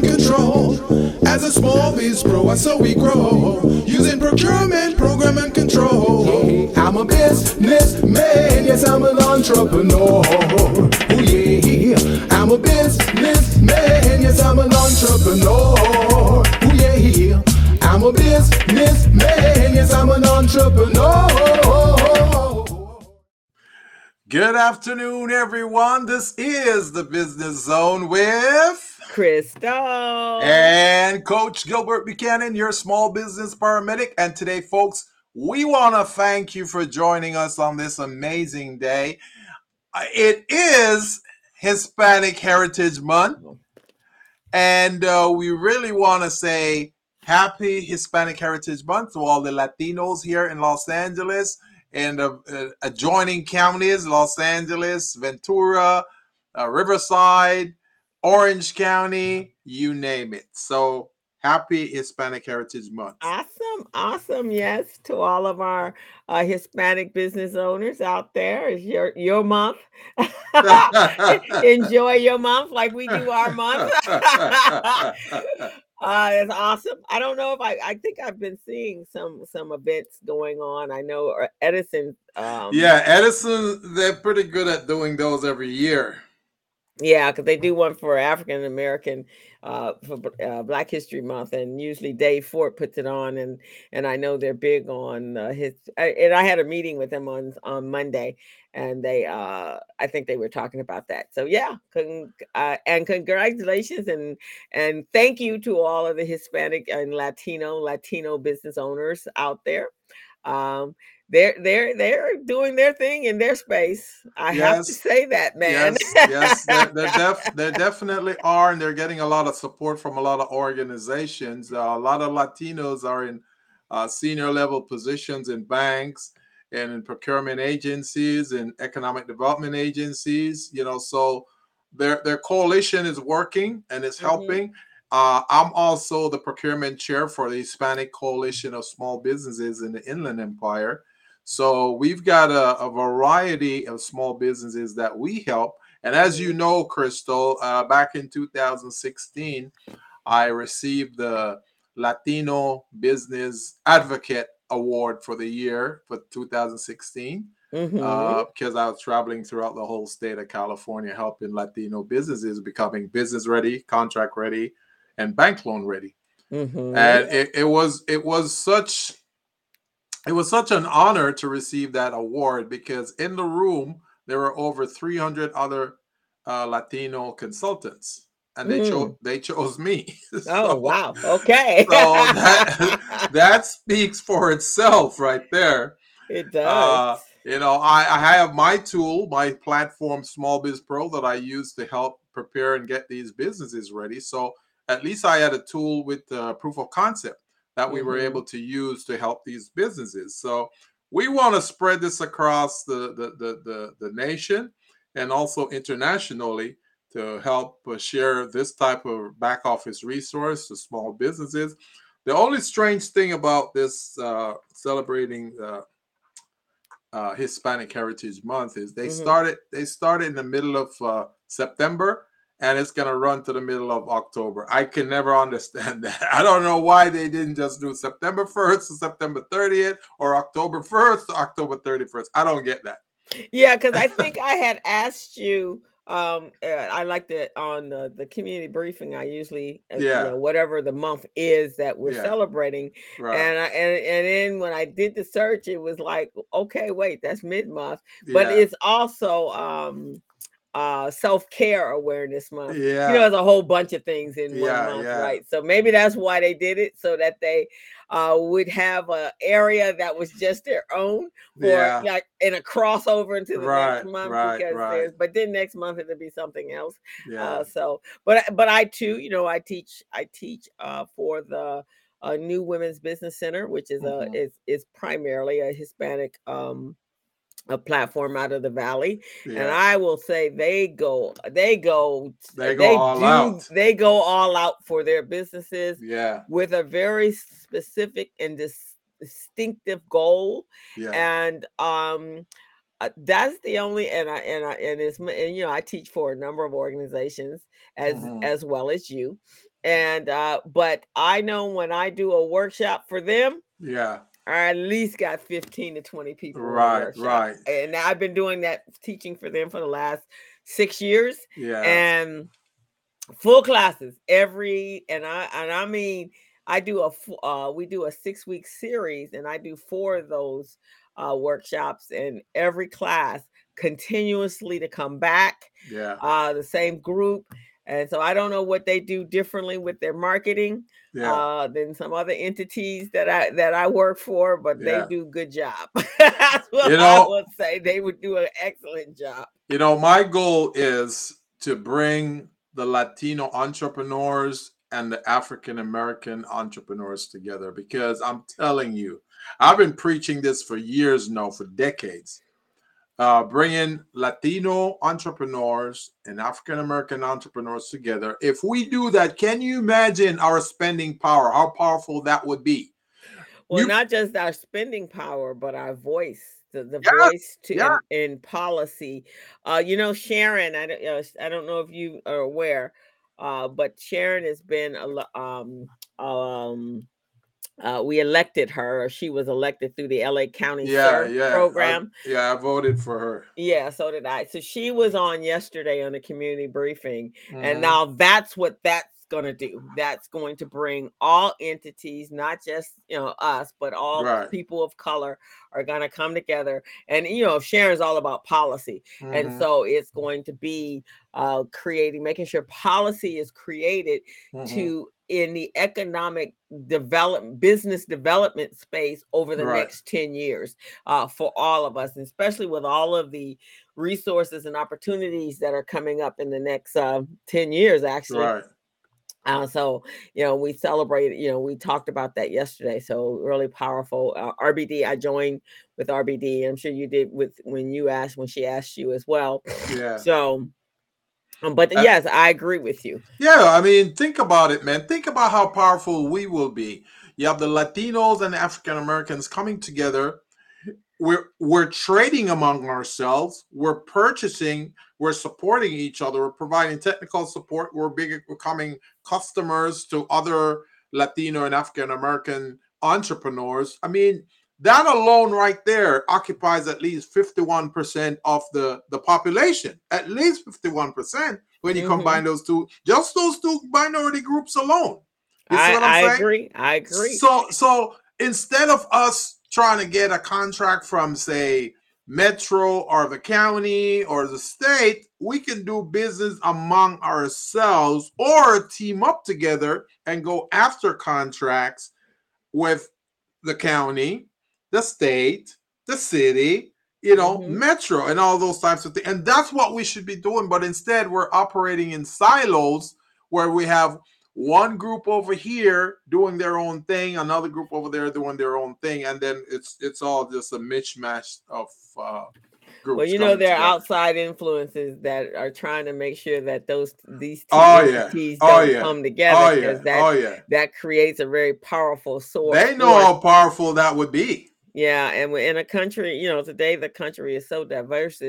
control. As a small biz pro, I so we grow. Using procurement, program and control. I'm a businessman, yes, I'm an entrepreneur. Ooh, yeah. I'm a businessman, yes, I'm an entrepreneur. Ooh, yeah. I'm a businessman, yes, I'm an entrepreneur. Good afternoon, everyone. This is the Business Zone with Crystal. and Coach Gilbert Buchanan, your small business paramedic. And today, folks, we want to thank you for joining us on this amazing day. Uh, It is Hispanic Heritage Month, and uh, we really want to say happy Hispanic Heritage Month to all the Latinos here in Los Angeles and uh, uh, adjoining counties Los Angeles, Ventura, uh, Riverside, Orange County, you name it. So happy Hispanic Heritage Month. Awesome, awesome. Yes, to all of our uh, Hispanic business owners out there, it's your your month. Enjoy your month like we do our month. uh, it's awesome. I don't know if I. I think I've been seeing some some events going on. I know uh, Edison. Um, yeah, Edison, they're pretty good at doing those every year. Yeah, because they do one for African American uh, for uh, Black History Month, and usually Dave Fort puts it on, and and I know they're big on uh, his. I, and I had a meeting with them on on Monday, and they uh I think they were talking about that. So yeah, con- uh, and congratulations and and thank you to all of the Hispanic and Latino Latino business owners out there. Um, they're they're they're doing their thing in their space. I have to say that, man. yes, yes. There, there, def, there definitely are, and they're getting a lot of support from a lot of organizations. Uh, a lot of Latinos are in uh, senior level positions in banks and in procurement agencies and economic development agencies. You know, so their their coalition is working and it's Mhm. helping. Uh, I'm also the procurement chair for the Hispanic Coalition of Small Businesses in the Inland Empire. So we've got a, a variety of small businesses that we help. And as you know, Crystal, uh, back in 2016, I received the Latino Business Advocate Award for the year for 2016 Mhm. uh, because I was traveling throughout the whole state of California helping Latino businesses becoming business ready, contract ready, and bank loan ready. Mhm. And it, it was it was such it was such an honor to receive that award because in the room there were over 300 other uh, Latino consultants, and they chose Mm. they chose me. Oh so wow. Okay. so that that speaks for itself right there. it Uh, does. you know, I, I have my tool, my platform, Small Biz Pro, that I use to help prepare and get these businesses ready. So at least I had a tool with uh, proof of concept that we were Mhm. able to use to help these businesses. So we want to spread this across the the the the, the nation and also internationally to help uh, share this type of back office resource to small businesses. The only strange thing about this uh, celebrating uh, uh, Hispanic Heritage Month is they Mhm. started they started in the middle of uh, September and it's gonna run to the middle of October. I can never understand that. I don't know why they didn't just do September 1st to September 30th or October 1st to October 31st. I don't get that. Yeah, because I think I had asked you. Um, I like that on the, the community briefing. I usually, uh, you Yeah. know, whatever the month is that we're Yeah. celebrating, Right. and I and and then when I did the search, it was like, okay, wait, that's mid month, but yeah. it's also um uh self-care awareness month yeah you know there's a whole bunch of things in one Yeah, month yeah. right so maybe that's why they did it so that they uh would have a area that was just their own or Yeah. like in a crossover into the Right, next month right, because right. there's but then next month it'll be something else Yeah. uh so but I- but i too you know i teach i teach uh for the uh, new women's business center which is a Mhm. is is primarily a hispanic um a platform out of the valley and i will say they go they go They go all out. they go all out for their businesses Yeah. with a very specific and distinctive goal Yeah. and um uh, that's the only and i and i and it's and you know i teach for a number of organizations as Mhm. as well as you and uh, but I know when I do a workshop for them, Yeah. I at least got 15 to 20 people. Right, right. And I've been doing that teaching for them for the last six years Yeah. and full classes every and I and I mean I do a uh we do a six week series and I do four of those uh workshops in every class continuously to come back yeah. uh the same group and so I don't know what they do differently with their marketing Yeah. uh than some other entities that I that I work for, but Yeah. they do good job. That's what You I know- would say. They would do an excellent job. You know, my goal is to bring the Latino entrepreneurs and the African American entrepreneurs together because I'm telling you, I've been preaching this for years now, for decades. Uh, bringing Latino entrepreneurs and African American entrepreneurs together. If we do that, can you imagine our spending power? How powerful that would be? Well, You- not just our spending power, but our voice. The, the voice to yeah. in, in policy. Uh, you know, Sharon. I don't. Uh, I don't know if you are aware, uh, but Sharon has been a um um. Uh, we elected her. or She was elected through the LA County Yeah, yeah. I- program. yeah, I voted for her. Yeah, so did I. So she was on yesterday on the community briefing, Mhm. and now that's what that's going to do. That's going to bring all entities, not just you know us, but all Right. people of color are going to come together. And you know, Sharon's all about policy, and Mhm. so it's going to be uh, creating, making sure policy is created Mhm. to in the economic development business development space over the Right. next 10 years uh, for all of us and especially with all of the resources and opportunities that are coming up in the next uh, 10 years actually right. Uh, so you know we celebrated you know we talked about that yesterday so really powerful uh, rbd i joined with rbd i'm sure you did with when you asked when she asked you as well Yeah. so um, but yes i agree with you Yeah, I mean, think about it, man. Think about how powerful we will be. You have the Latinos and African Americans coming together. We're we're trading among ourselves. We're purchasing. We're supporting each other. We're providing technical support. We're big, becoming customers to other Latino and African American entrepreneurs. I mean, that alone right there occupies at least 51% of the, the population. At least 51% when you Mhm. combine those two, just those two minority groups alone. You see I, what I'm I agree i agree So so instead of us trying to get a contract from say Metro or the county or the state, we can do business among ourselves or team up together and go after contracts with the county, the state, the city, you know, Mhm. Metro and all those types of things. And that's what we should be doing. But instead, we're operating in silos where we have one group over here doing their own thing, another group over there doing their own thing, and then it's it's all just a mishmash of uh groups. Well, you know, there are outside influences that are trying to make sure that those these two Oh, yeah. Oh, don't yeah. come together Oh yeah, because that oh yeah. that creates a very powerful source. They know how powerful that would be. Yeah, and we're in a country, you know, today the country is so diverse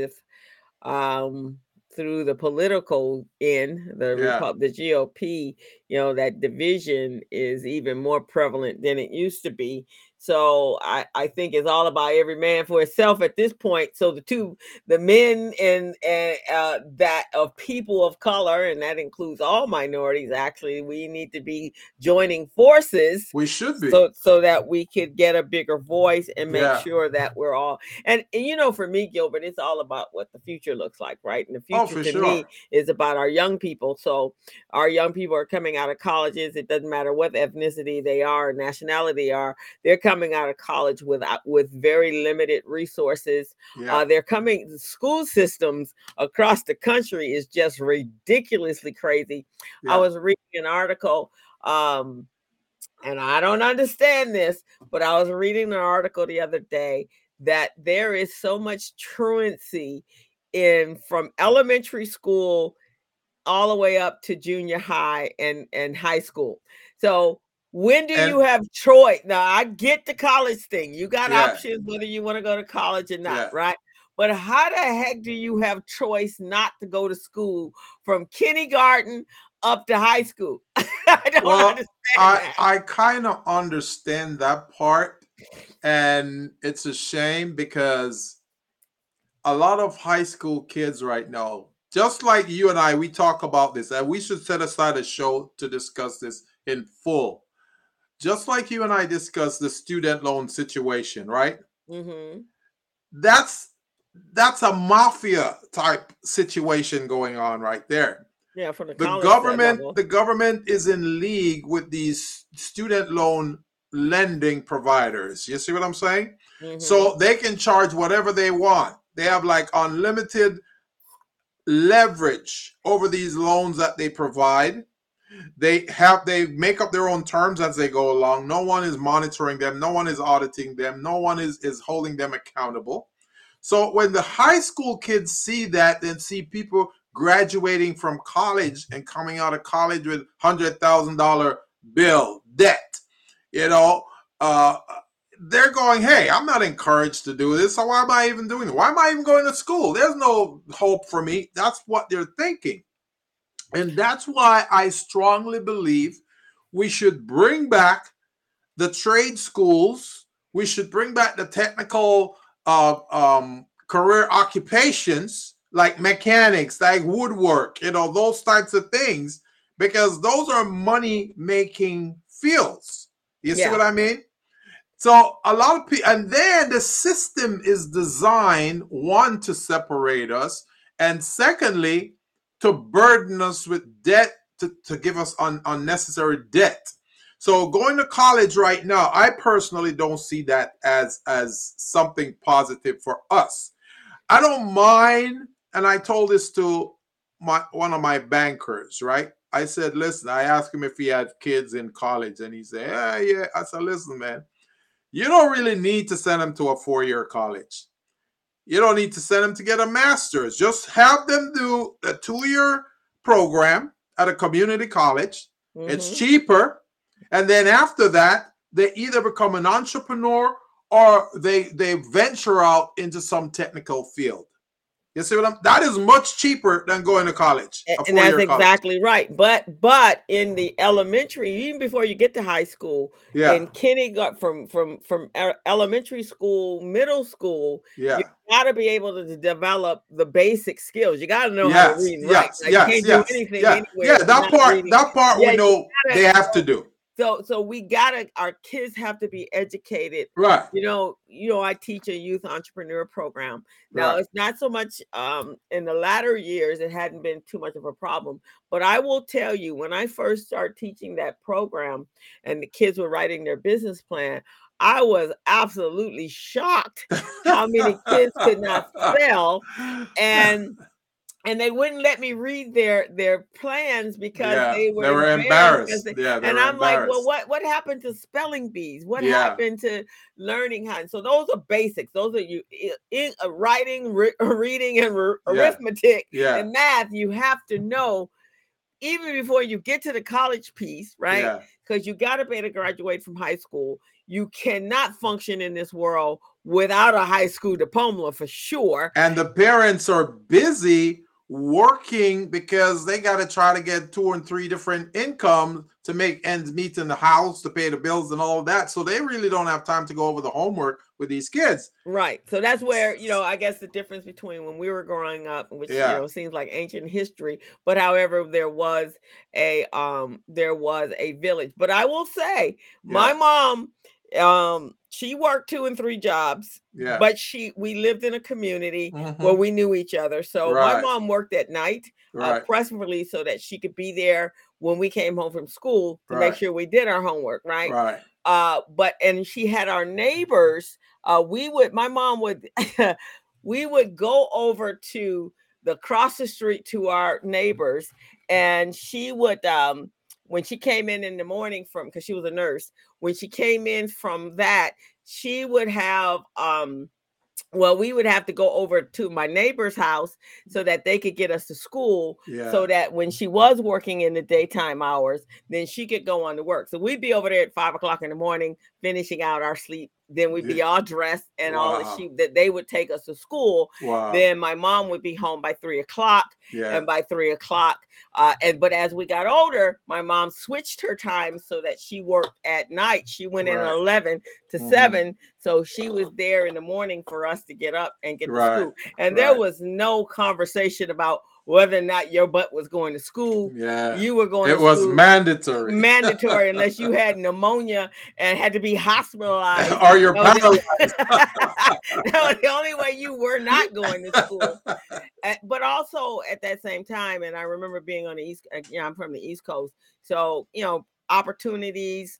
um through the political end, the Yeah. Repu- the GOP, you know, that division is even more prevalent than it used to be. So I, I think it's all about every man for himself at this point. So the two, the men and and uh, that of people of color, and that includes all minorities. Actually, we need to be joining forces We should be. so so that we could get a bigger voice and make Yeah. sure that we're all and, and you know for me gilbert it's all about what the future looks like right and the future Oh, to sure. me is about our young people so our young people are coming out of colleges it doesn't matter what ethnicity they are nationality they are they're coming out of college with with very limited resources yeah. uh, they're coming the school systems across the country is just ridiculously crazy yeah. I was reading an article, um, and I don't understand this, but I was reading an article the other day that there is so much truancy in from elementary school all the way up to junior high and and high school. So when do And- you have choice? Now I get the college thing. You got Yeah. options whether you want to go to college or not, Yeah. right? But how the heck do you have choice not to go to school from kindergarten up to high school? I don't Well, understand I. I kind of understand that part, and it's a shame because a lot of high school kids right now, just like you and I, we talk about this, and we should set aside a show to discuss this in full. Just like you and I discussed the student loan situation, right? hmm That's that's a mafia type situation going on right there. Yeah, for the the government the government is in league with these student loan lending providers you see what i'm saying Mhm. so they can charge whatever they want they have like unlimited leverage over these loans that they provide they have they make up their own terms as they go along no one is monitoring them no one is auditing them no one is is holding them accountable so when the high school kids see that then see people graduating from college and coming out of college with hundred thousand dollar bill debt, you know, uh, they're going, "Hey, I'm not encouraged to do this. So why am I even doing it? Why am I even going to school? There's no hope for me." That's what they're thinking, and that's why I strongly believe we should bring back the trade schools. We should bring back the technical uh, um, career occupations like mechanics, like woodwork, you know, those types of things, because those are money making fields. You see Yeah. what I mean? So a lot of people, and then the system is designed one to separate us, and secondly, to burden us with debt, to, to give us un, unnecessary debt. So going to college right now, I personally don't see that as as something positive for us. I don't mind, and I told this to my one of my bankers, right? I said, listen, I asked him if he had kids in college, and he said, Yeah, yeah. I said, listen, man, you don't really need to send them to a four-year college. You don't need to send them to get a master's. Just have them do a two-year program at a community college. It's Mhm. cheaper. And then after that, they either become an entrepreneur or they they venture out into some technical field. You see what I'm that is much cheaper than going to college. And that's college. exactly right. But but in the elementary, even before you get to high school, yeah, in kindergarten, from from from elementary school, middle school, yeah. you got to be able to develop the basic skills. You got to know how to read and write. yes, Like, yes, you can't yes. do anything yeah, yeah, if you're that part, that part we know they have to do. So so we gotta our kids have to be educated. Right. You know, you know, I teach a youth entrepreneur program. Now Right. it's not so much um in the latter years, it hadn't been too much of a problem. But I will tell you, when I first started teaching that program and the kids were writing their business plan, I was absolutely shocked how many kids could not spell and and they wouldn't let me read their their plans because Yeah, they were they were embarrassed. they- Yeah, and I'm like, well, what what happened to spelling bees? What Yeah. happened to learning how? So those are basics. Those are you in, uh, writing, re- reading, and r- Yeah. arithmetic Yeah. and math. You have to know even before you get to the college piece, right? Yeah. Because you got to be able to graduate from high school. You cannot function in this world without a high school diploma for sure. and the parents are busy working because they got to try to get two and three different incomes to make ends meet in the house to pay the bills and all of that so they really don't have time to go over the homework with these kids Right. So that's where, you know, I guess the difference between when we were growing up, which Yeah. you know seems like ancient history, but however, there was a um there was a village. But I will say, my mom um she worked two and three jobs, yeah but she we lived in a community Mhm. where we knew each other. So my mom worked at night, uh, right preferably so that she could be there when we came home from school to make sure we did our homework, right? right uh but and she had our neighbors uh we would my mom would we would go over to the cross the street to our neighbors and she would um when she came in in the morning from because she was a nurse when she came in from that she would have um well we would have to go over to my neighbor's house so that they could get us to school yeah so that when she was working in the daytime hours, then she could go on to work. So we'd be over there at five o'clock in the morning, finishing out our sleep then we'd be all dressed and all Wow. that she that they would take us to school. Wow. Then my mom would be home by three o'clock, yeah. and by three o'clock, uh, and but as we got older, my mom switched her time so that she worked at night. She went in Right. at eleven to Mhm. seven, so she was there in the morning for us to get up and get Right. to school. And there was no conversation about whether or not your butt was going to school. yeah. You were going. it was school mandatory. mandatory unless you had pneumonia and had to be hospitalized. or your That was paralyzed. was the only way you were not going to school. But also at that same time, and I remember being on the east. uh, You know, I'm from the East Coast, so you know opportunities.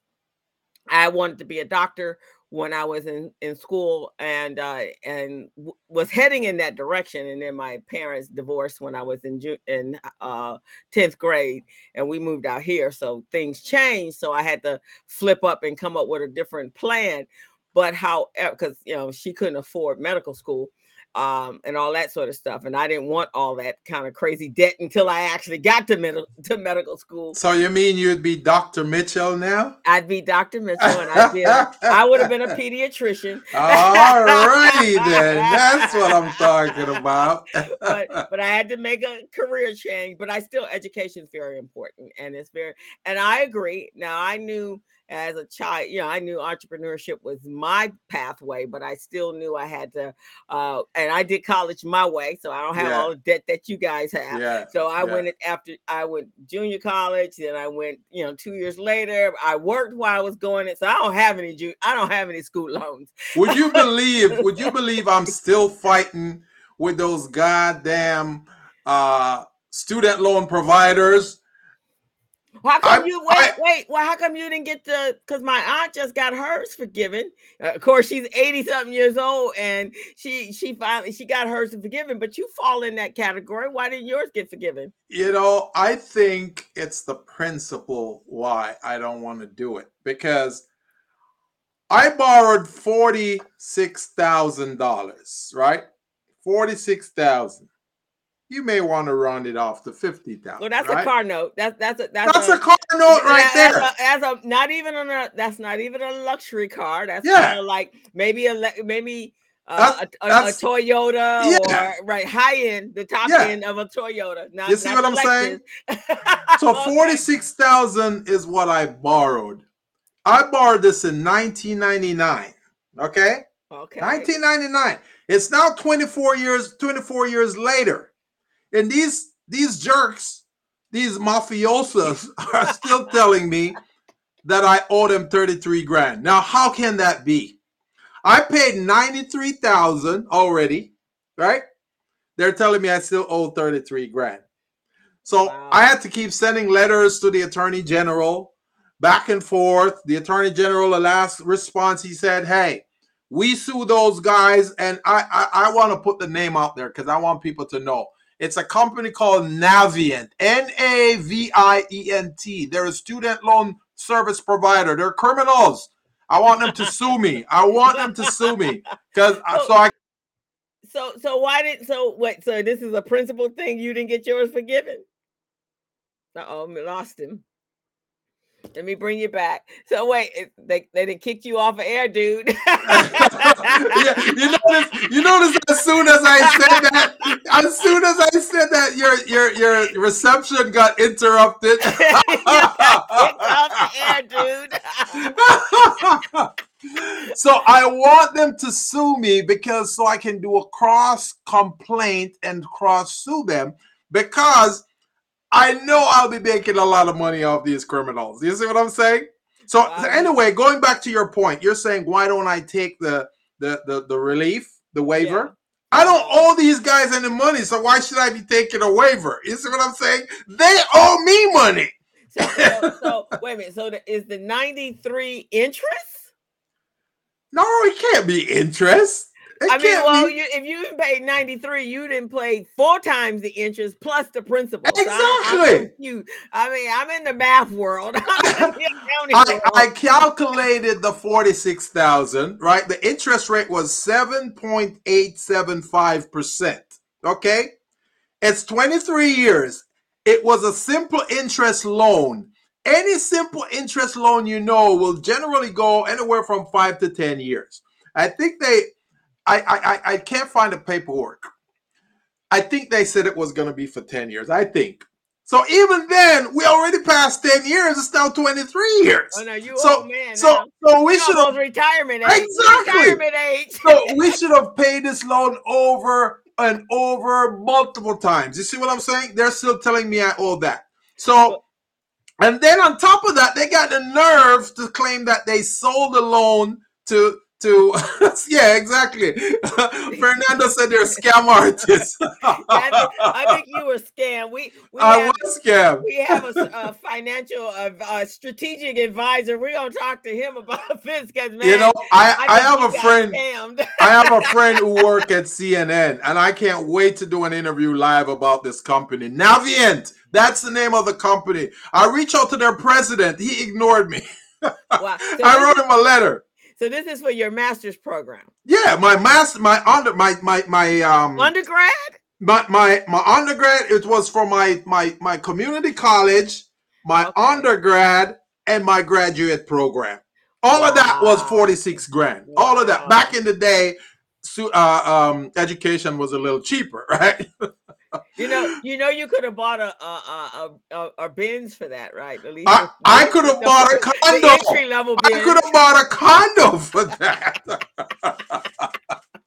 I wanted to be a doctor when I was in in school, and uh, and w- was heading in that direction. And then my parents divorced when I was in Ju- in uh, tenth grade, and we moved out here. So things changed. So I had to flip up and come up with a different plan. But how? Because you know she couldn't afford medical school, um, and all that sort of stuff, and I didn't want all that kind of crazy debt until I actually got to medical to medical school. So you mean you'd be Dr. Mitchell now? I'd be Dr. Mitchell, and I'd be a, I would have been a pediatrician. All righty then. That's what I'm talking about. but but I had to make a career change. But I still education is very important, and it's very and I agree. Now I knew as a child, you know, I knew entrepreneurship was my pathway, but I still knew I had to. Uh, and I did college my way, so I don't have Yeah. all the debt that you guys have. yeah. So I yeah. went after I went junior college, then I went, you know, two years later. I worked while I was going it, so I don't have any ju- I don't have any school loans. Would you believe? Would you believe I'm still fighting with those goddamn uh, student loan providers? How come I- you wait, I- wait? Well, how come you didn't get the? Because my aunt just got hers forgiven. Uh, of course, she's eighty something years old, and she she finally she got hers forgiven. But you fall in that category. Why didn't yours get forgiven? You know, I think it's the principle why I don't want to do it because I borrowed forty-six thousand dollars, right? Forty-six thousand. You may want to round it off to fifty thousand. Well, that's right? a car note. That's that's a that's, That's a car note right that- there. As a, as a not even on a that's not even a luxury car. That's Yeah. kind of like maybe a maybe. Uh, a, a, a Toyota Yeah. or right high end, the top Yeah. end of a Toyota. Not, You see what I'm saying? So Okay. forty-six thousand is what I borrowed. I borrowed this in 1999. Okay, Okay. 1999. It's now 24 years. 24 years later, and these these jerks, these mafiosos, are still telling me that I owe them 33 grand. Now, how can that be? I paid 93,000 already, right? They're telling me I still owe 33 grand. So Wow. I had to keep sending letters to the attorney general back and forth. The attorney general, the last response, he said, Hey, we sue those guys, and I I, I want to put the name out there because I want people to know. It's a company called Navient, N-A-V-I-E-N-T. They're a student loan service provider. They're criminals. I want them to sue me. I want them to sue me because so I So so why did so wait so this is a principal thing you didn't get yours forgiven? Uh oh, we lost him. Let me bring you back. So wait, they they didn't kick you off of air, dude. yeah, you notice, you notice as soon as I said that, as soon as I said that, your your your reception got interrupted. You got kicked off the air, dude. so I want them to sue me because so I can do a cross complaint and cross sue them because I know I'll be making a lot of money off these criminals. You see what I'm saying? So, so anyway, going back to your point, you're saying why don't I take the the the, the relief, the waiver? I don't owe these guys any money, so why should I be taking a waiver? You see what I'm saying? They owe me money. So, so, so wait a minute. So the, is the 93 interest? No, it can't be interest. I mean, well, you, if you paid 93, you didn't pay four times the interest plus the principal. So Exactly. confused. I mean, I'm in the math world. I'm in the accounting I. I calculated the 46,000, right? The interest rate was 7.875%. Okay? It's 23 years. It was a simple interest loan. Any simple interest loan you know will generally go anywhere from 5 to 10 years. I think they, I, I, I can't find the paperwork. I think they said it was going to be for 10 years. I think. So even then, we already passed 10 years. It's now 23 years. Oh no, you so, old man. so, now. so we You should have almost retirement age. Exactly. Retirement age. so we should have paid this loan over and over multiple times. You see what I'm saying? They're still telling me I owe that. So, and then on top of that, they got the nerve to claim that they sold the loan to to yeah, exactly. Fernando said they're scam artists. I, think, I think you were scam We we I have, was scammed. we have a, a financial uh, uh, strategic advisor. We're gonna talk to him about this because man, You know, I, I, think have a friend. scammed. I have a friend who work at CNN, and I can't wait to do an interview live about this company. Navient, that's the name of the company. I reached out to their president. He ignored me. Wow. So, I wrote him a letter. So this is for your master's program, Yeah, my master, my under, my my my um, undergrad. my my my undergrad. It was for my my my community college, my Okay. undergrad, and my graduate program. All of that was forty six grand. All of that back in the day. su- Uh, um, education was a little cheaper, right? You know, you know, you could have bought a a a, a, a, Benz for that, right? At least I, I could have bought a condo. Entry level I could have bought a condo for that.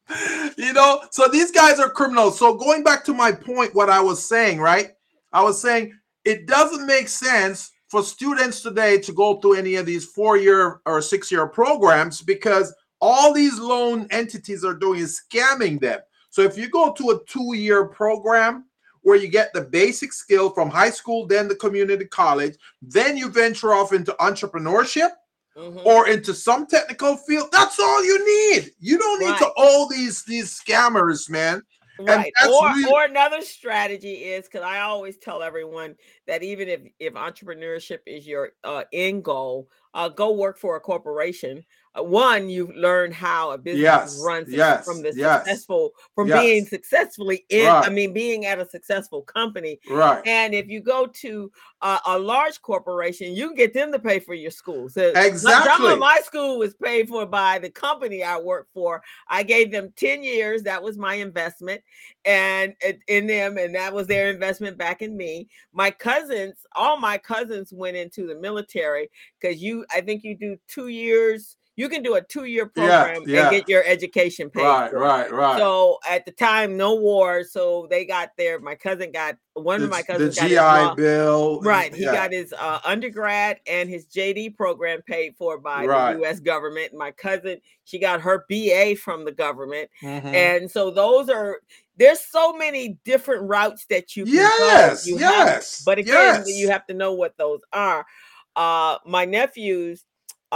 you know, so these guys are criminals. So going back to my point, what I was saying, right? I was saying it doesn't make sense for students today to go through any of these four-year or six-year programs because all these loan entities are doing is scamming them. So if you go to a two-year program where you get the basic skill from high school, then the community college, then you venture off into entrepreneurship Mhm. or into some technical field. That's all you need. You don't need to Right. owe these these scammers, man. Right. that's Or really- or another strategy is because I always tell everyone that even if if entrepreneurship is your uh, end goal, uh, go work for a corporation. One, you learn how a business Yes, is run suc- yes, from the yes, successful from being successfully in. I mean, being at a successful company. Right. And if you go to a, a large corporation, you can get them to pay for your school. So my- some Exactly. of my school was paid for by the company I worked for. I gave them 10 years. That was my investment and eh, in them, and that was their investment back in me. My cousins, all my cousins went into the military because you, I think you do two years. You can do a two-year program yeah. and get your education paid. Right, for. right, right. So at the time, no war. So they got there. My cousin got one the, of my the cousins got his GI Bill. Right. He yeah, got his uh, undergrad and his JD program paid for by Right. the US government. My cousin, she got her BA from the government. mhm. And so those are there's so many different routes that you can yes, go. You have- yes. but again, yes. you have to know what those are. Uh my nephews,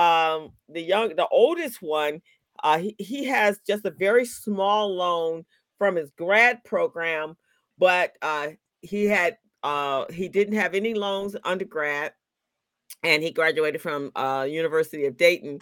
um, the young the oldest one, uh he, he has just a very small loan from his grad program, but uh he had uh he didn't have any loans undergrad and he graduated from uh University of Dayton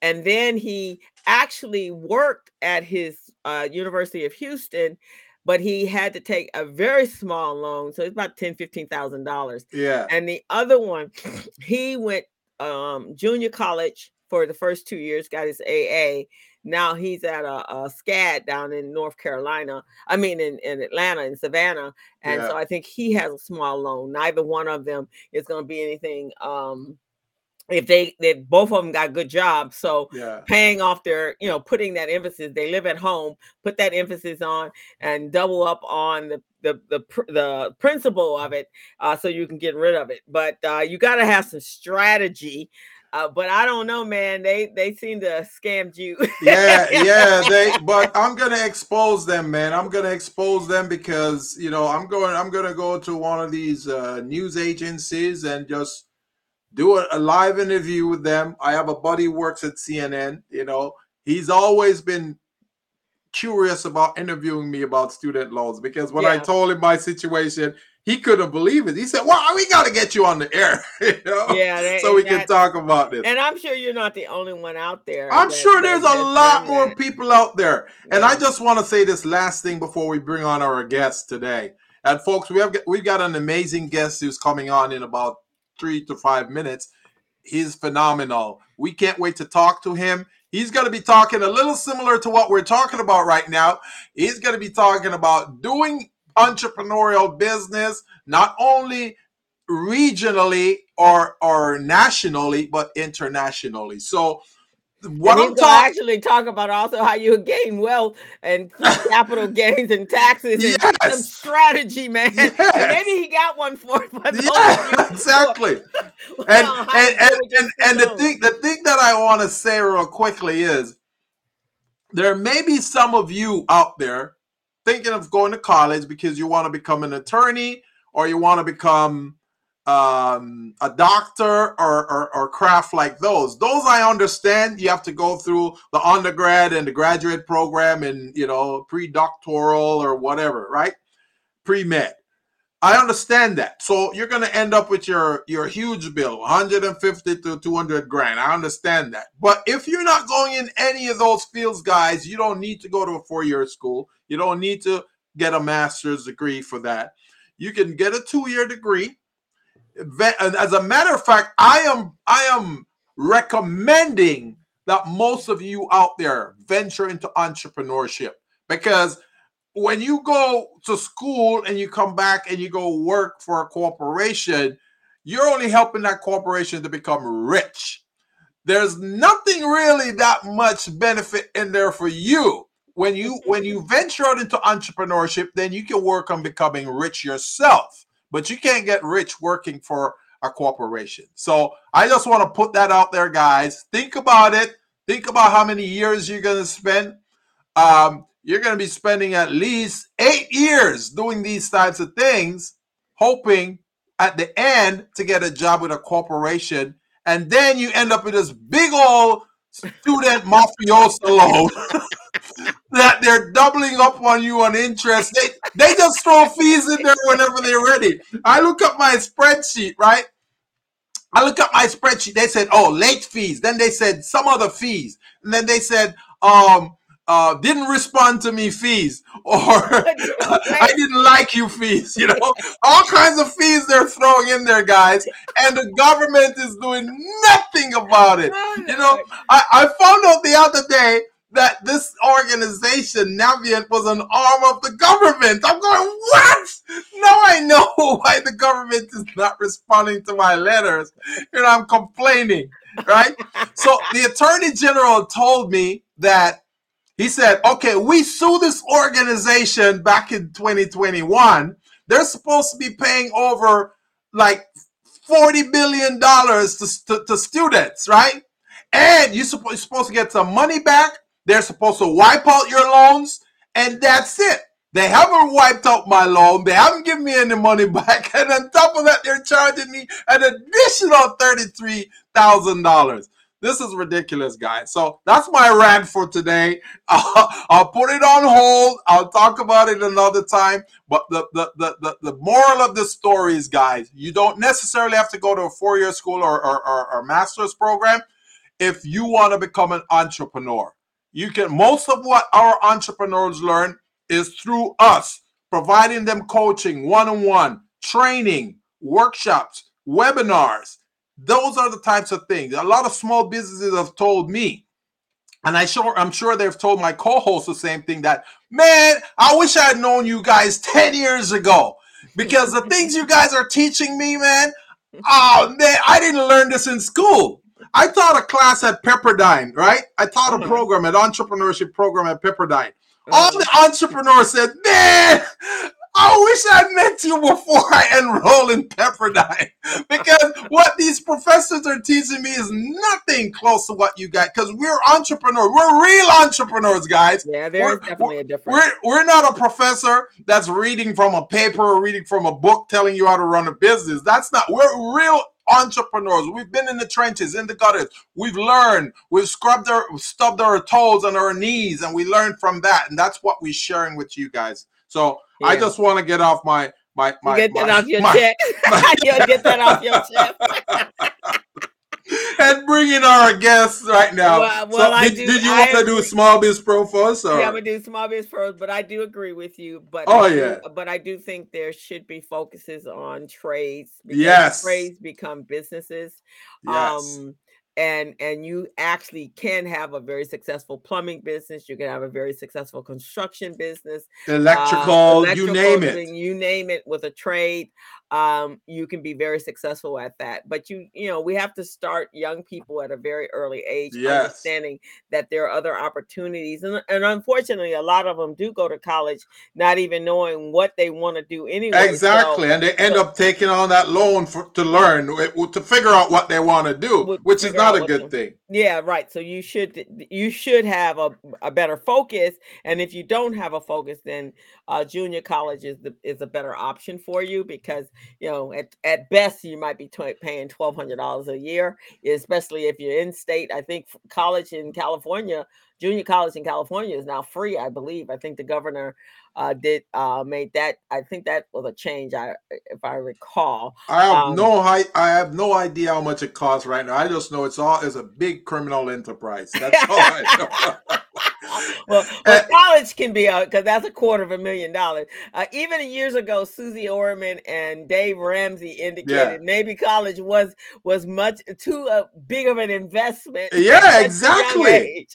and then he actually worked at his uh, University of Houston but he had to take a very small loan so it's about ten fifteen thousand dollars yeah. and the other one he went um junior college for the first two years got his aa now he's at a, a scad down in north carolina i mean in, in atlanta in savannah and so i think he has a small loan. Neither one of them is going to be anything um if they they both of them got good jobs so Yeah. paying off their you know putting that emphasis they live at home put that emphasis on and double up on the the the, the principle of it uh, so you can get rid of it but uh, you got to have some strategy uh, but i don't know man they they seem to scammed you yeah, yeah, they but I'm gonna expose them, man. I'm gonna expose them because you know I'm going I'm gonna go to one of these uh, news agencies and just do a, a live interview with them. I have a buddy who works at CNN, you know, he's always been curious about interviewing me about student loans because when I told him my situation, he couldn't believe it. He said, Well, we gotta get you on the air, you know, yeah they- so we and can talk about this. and i'm sure you're not the only one out there I'm that- sure that- there's a lot more that. people out there. And I just want to say this last thing before we bring on our guest today. And folks, we have we've got an amazing guest who's coming on in about three to five minutes. he's phenomenal. We can't wait to talk to him. He's going to be talking a little similar to what we're talking about right now. He's going to be talking about doing entrepreneurial business, not only regionally or or nationally, but internationally. So what and I'm talking actually talk about also how you gain wealth and capital gains and taxes and yes. some strategy, man. Yes. maybe he got one for it. Yeah, exactly. and and, and, and, and the thing the thing that I want to say real quickly is there may be some of you out there thinking of going to college because you want to become an attorney or you want to become um, a doctor or, or, or craft like those. Those I understand. You have to go through the undergrad and the graduate program and you know pre-doctoral or whatever, right? Pre-med. I understand that. So you're going to end up with your your huge bill, 150 to 200 grand. I understand that. But if you're not going in any of those fields, guys, you don't need to go to a four-year school. You don't need to get a master's degree for that. You can get a two-year degree as a matter of fact, I am I am recommending that most of you out there venture into entrepreneurship because when you go to school and you come back and you go work for a corporation, you're only helping that corporation to become rich. There's nothing really that much benefit in there for you. When you when you venture out into entrepreneurship, then you can work on becoming rich yourself but you can't get rich working for a corporation. So I just want to put that out there, guys. Think about it. Think about how many years you're going to spend. Um, you're going to be spending at least eight years doing these types of things, hoping at the end to get a job with a corporation. And then you end up with this big old student mafioso loan that they're doubling up on you on interest. They they just throw fees in there whenever they're ready. I look up my spreadsheet, right? I look up my spreadsheet. They said, "Oh, late fees." Then they said some other fees, and then they said, "Um, uh, didn't respond to me fees," or "I didn't like you fees." You know, all kinds of fees they're throwing in there, guys, and the government is doing nothing about it. You know, I, I found out the other day that this organization, Navient, was an arm of the government. I'm going, what? Now I know why the government is not responding to my letters. And I'm complaining, right? so the attorney general told me that he said, okay, we sue this organization back in 2021. They're supposed to be paying over like $40 billion to, to, to students, right? And you're supposed to get some money back they're supposed to wipe out your loans, and that's it. They haven't wiped out my loan. They haven't given me any money back. And on top of that, they're charging me an additional $33,000. This is ridiculous, guys. So that's my rant for today. Uh, I'll put it on hold. I'll talk about it another time. But the, the, the, the, the moral of the story is, guys, you don't necessarily have to go to a four year school or, or, or, or master's program if you want to become an entrepreneur. You can most of what our entrepreneurs learn is through us providing them coaching, one-on-one, training, workshops, webinars. Those are the types of things. A lot of small businesses have told me, and I sure I'm sure they've told my co-host the same thing that, man, I wish I had known you guys 10 years ago. Because the things you guys are teaching me, man, oh man, I didn't learn this in school. I taught a class at Pepperdine, right? I taught a uh-huh. program, an entrepreneurship program at Pepperdine. All uh-huh. the entrepreneurs said, man, I wish I'd met you before I enroll in Pepperdine. because what these professors are teaching me is nothing close to what you got. Because we're entrepreneurs. We're real entrepreneurs, guys. Yeah, there's definitely a difference. We're, we're not a professor that's reading from a paper or reading from a book telling you how to run a business. That's not, we're real entrepreneurs. We've been in the trenches, in the gutters. We've learned. We've scrubbed our, stubbed our toes and our knees, and we learned from that. And that's what we're sharing with you guys. So yeah. I just want to get off my my my. Get that my, off your my, chest. My, get that off your chest. and bring in our guests right now. Well, well, so I did, do- did you I want to do agree. Small Biz Pro first? Or? Yeah, I'm gonna do small biz pros, but I do agree with you. But Oh, I do- yeah. but I do think there should be focuses on trades. because Yes. trades become businesses. yes. Um, and and you actually can have a very successful plumbing business. You can have a very successful construction business. uh, electrical, you name electrical, it. You name it with a trade. Um, you can be very successful at that. But you, you know, we have to start young people at a very early age, Yes. understanding that there are other opportunities. And, and unfortunately, a lot of them do go to college not even knowing what they want to do anyway. So- Exactly, and they end so- up taking on that loan for, to learn, to figure out what they want to do, which is not a good thing. Yeah, right. So you should you should have a, a better focus, and if you don't have a focus, then uh, junior college is the is a better option for you because you know at, at best you might be tw- paying twelve hundred dollars a year, especially if you're in state. I think college in California, junior college in California is now free. I believe. I think the governor uh, did uh, made that. I think that was a change. I if I recall. I have Um, no I, I have no idea how much it costs right now. I just know it's all is a big criminal enterprise. That's all I know. well, well college can be a because that's a quarter of a million dollars. Uh, even years ago, Suze Orman and Dave Ramsey indicated maybe college was was much too uh, big of an investment. Yeah, at such a young exactly.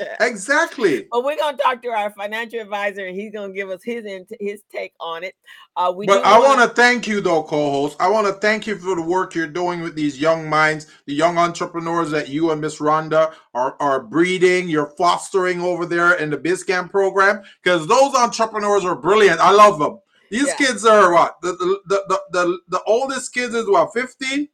Exactly. But we're gonna talk to our financial advisor, and he's gonna give us his his take on it. Uh, we But I wanna- thank you, though, co-host. I want to thank you for the work you're doing with these young minds, the young entrepreneurs that you and Miss Rhonda are are breeding, you're fostering over there in the BizCamp program, because those entrepreneurs are brilliant. I love them. These Yeah. kids are what the the, the the the the oldest kids is what 15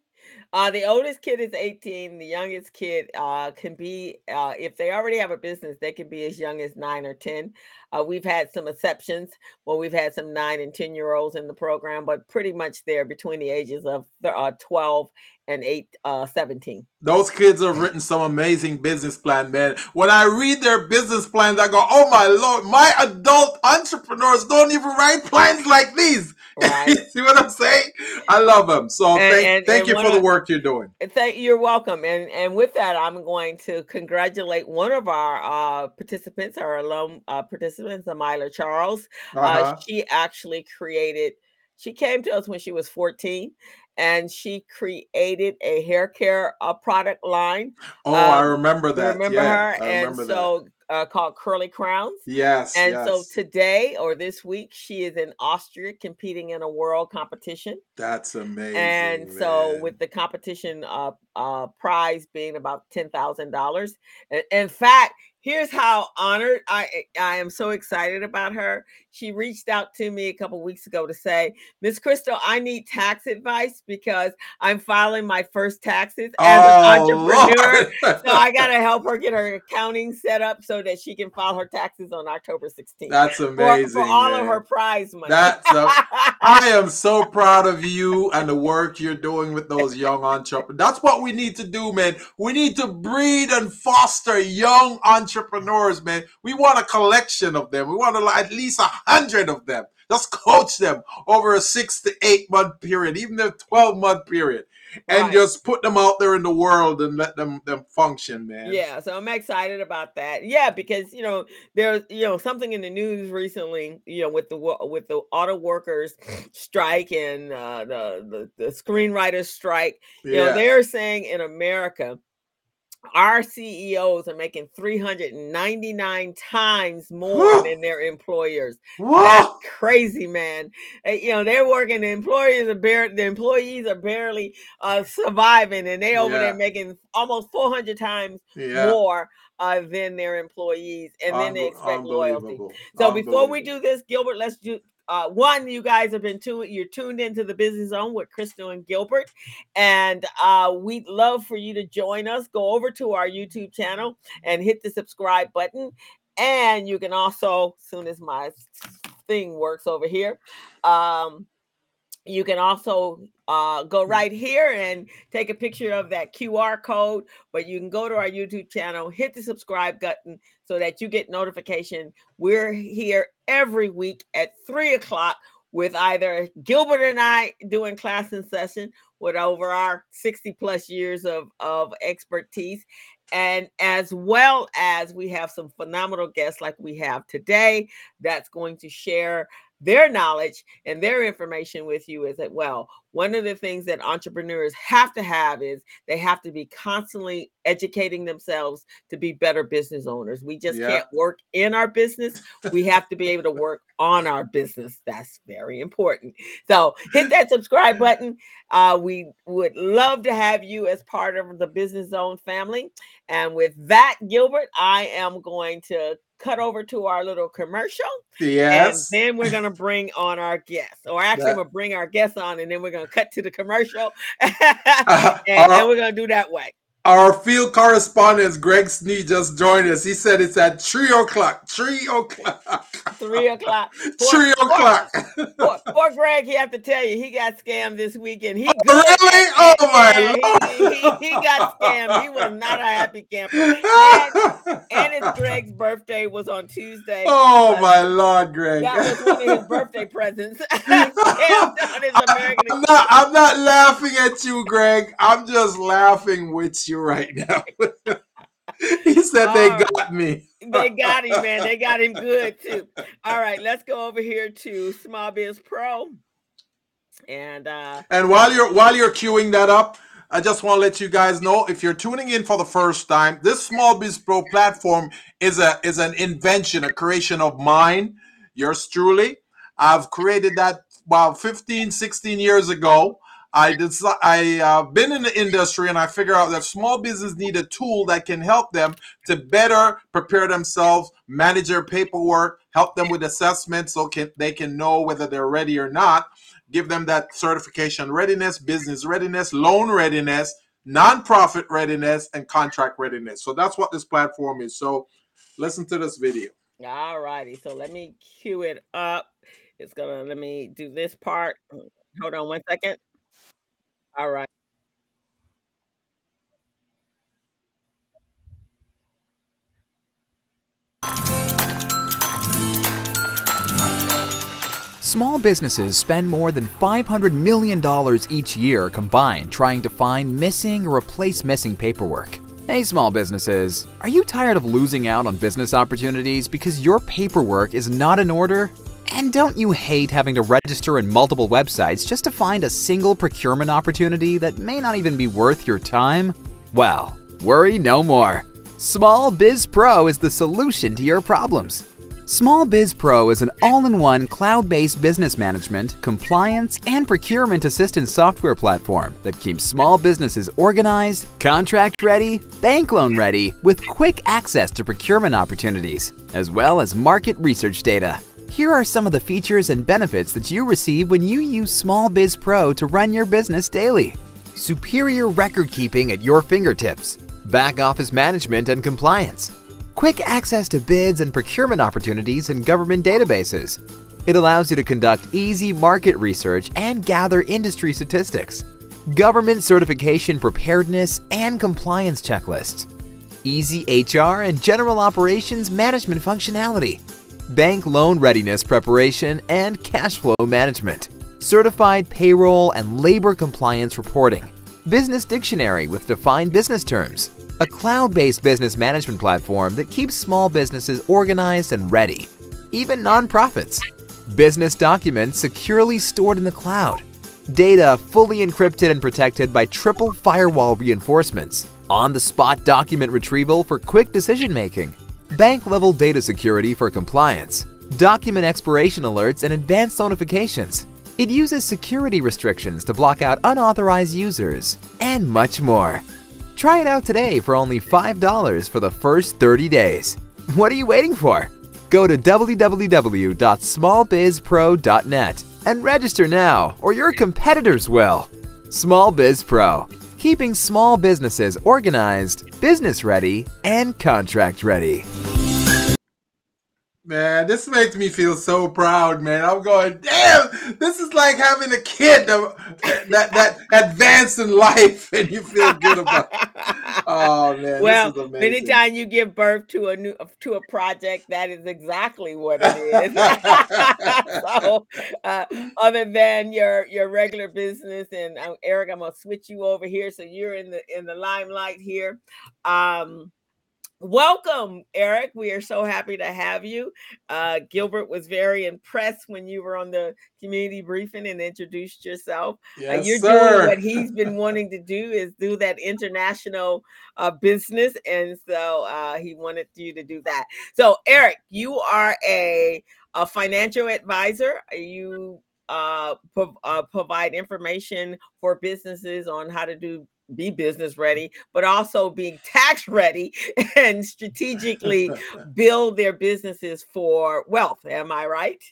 Uh, the oldest kid is 18. The youngest kid uh, can be, uh, if they already have a business, they can be as young as nine or 10. Uh, we've had some exceptions where we've had some nine and 10 year olds in the program, but pretty much they're between the ages of uh, 12 and 8, uh, 17. Those kids have written some amazing business plan, man. When I read their business plans, I go, "Oh my lord, my adult entrepreneurs don't even write plans like these." Right. see what I'm saying? I love them. So And- thank, and- thank and you for the work you're doing. Thank you're welcome. And and with that, I'm going to congratulate one of our uh, participants, our alum uh, participants, Amila Charles. Uh, Uh-huh. she actually created, she came to us when she was 14 and she created a hair care uh, product line. oh, I um, remember that. remember yeah, her? I and remember so uh, called Curly Crowns. Yes, And yes. so today or this week, she is in Austria competing in a world competition. That's amazing. and so with the competition uh, uh, prize being about $10,000. In- In fact, here's how honored I eh, I am so excited about her. She reached out to me a couple weeks ago to say, Miss Crystal, I need tax advice because I'm filing my first taxes as an oh, entrepreneur. Oh, Lord. So I gotta help her get her accounting set up so that she can file her taxes on October 16th. That's amazing. for all of her prize money. That's a- I am so proud of you and the work you're doing with those young entrepreneurs. That's what we need to do, man. We need to breed and foster young entrepreneurs, man. We want a collection of them. We want at least a hundred of them. Just coach them over a six to eight month period, even a 12 month period, and Right. just put them out there in the world and let them, them function, man. Yeah, so I'm excited about that. Yeah, because you know there's you know something in the news recently, you know, with the with the auto workers strike and uh, the, the the screenwriters strike. You know, Yeah. they're saying in America, our CEOs are making 399 times more than their employers. That's crazy, man. Uh, You know, they're working. The employees are bare. The employees are barely uh, surviving, and they over Yeah. there making almost 400 times Yeah. more uh, than their employees, and then they expect loyalty. So before we do this, Gilbert, let's do. Uh, one, you guys have been tuned. You're tuned into the Business Zone with Crystal and Gilbert, and uh, we'd love for you to join us. Go over to our YouTube channel and hit the subscribe button. And you can also, soon as my thing works over here, um, you can also uh, go right here and take a picture of that QR code. But you can go to our YouTube channel, hit the subscribe button so that you get notification. We're here every week at three o'clock with either Gilbert and I doing class in session, with over our 60 plus years of, of expertise. And as well as we have some phenomenal guests like we have today, that's going to share their knowledge and their information with you as well. One of the things that entrepreneurs have to have is they have to be constantly educating themselves to be better business owners. We just yeah. can't work in our business. We have to be able to work on our business. That's very important. So hit that subscribe button. Uh, we would love to have you as part of the Business Zone family. And with that, Gilbert, I am going to cut over to our little commercial. Yes. And then we're going to bring on our guests. Or actually, that... we'll bring our guests on and then we're going to cut to the commercial. uh, and then we're going to do that way. Our field correspondent Greg Snee just joined us. He said it's at three o'clock. Three o'clock. Three o'clock. three o'clock. Poor, poor, Greg, he have to tell you, he got scammed this weekend. He oh, really? Oh my lord! He, he, he, got scammed. He was not a happy camper. And, and his Greg's birthday was on Tuesday. Oh my lord, Greg! That was one of his birthday presents. I'm not. I'm not laughing at you, Greg. I'm just laughing with you you right now. he said All they right. got me. they got him, man. They got him good too. All right, let's go over here to Small Biz Pro. And uh and while you're while you're queuing that up, I just want to let you guys know if you're tuning in for the first time, this Small Biz Pro platform is a is an invention, a creation of mine, yours truly. I've created that about 15, 16 years ago. I decide, I uh, been in the industry and I figure out that small business need a tool that can help them to better prepare themselves, manage their paperwork, help them with assessments so can, they can know whether they're ready or not, give them that certification readiness, business readiness, loan readiness, nonprofit readiness, and contract readiness. So that's what this platform is. So listen to this video. All righty. So let me cue it up. It's gonna let me do this part. Hold on one second. All right. Small businesses spend more than $500 million each year combined trying to find missing or replace missing paperwork. Hey, small businesses, are you tired of losing out on business opportunities because your paperwork is not in order? And don't you hate having to register in multiple websites just to find a single procurement opportunity that may not even be worth your time? Well, worry no more. Small Biz Pro is the solution to your problems. Small Biz Pro is an all-in-one cloud-based business management, compliance, and procurement assistance software platform that keeps small businesses organized, contract ready, bank loan ready, with quick access to procurement opportunities, as well as market research data. Here are some of the features and benefits that you receive when you use Small Biz Pro to run your business daily. Superior record keeping at your fingertips, back office management and compliance, quick access to bids and procurement opportunities in government databases. It allows you to conduct easy market research and gather industry statistics, government certification preparedness and compliance checklists, easy HR and general operations management functionality, bank loan readiness preparation, and cash flow management, certified payroll and labor compliance reporting, business dictionary with defined business terms, a cloud-based business management platform that keeps small businesses organized and ready, even nonprofits, business documents securely stored in the cloud, data fully encrypted and protected by triple firewall reinforcements, on-the-spot document retrieval for quick decision-making, bank-level data security for compliance, document expiration alerts and advanced notifications. It uses security restrictions to block out unauthorized users, and much more. Try it out today for only $5 for the first 30 days. What are you waiting for? Go to www.smallbizpro.net and register now, or your competitors will. Small Biz Pro, keeping small businesses organized, business ready, and contract ready. Man, this makes me feel so proud, man. I'm going, damn, this is like having a kid that that, that advanced in life and you feel good about it. Oh man, well, this is amazing. anytime you give birth to a new to a project, that is exactly what it is. so, uh, other than your your regular business, and uh, Eric, I'm gonna switch you over here, so you're in the in the limelight here. Um, welcome eric. We are so happy to have you. Uh, gilbert was very impressed when you were on the community briefing and introduced yourself. Yes, uh, you're sir. doing what he's been wanting to do is do that international uh, business and so uh, he wanted you to do that. So eric you are a, a financial advisor. You uh, pro- uh, provide information for businesses on how to do be business ready, but also being tax ready and strategically build their businesses for wealth. Am I right?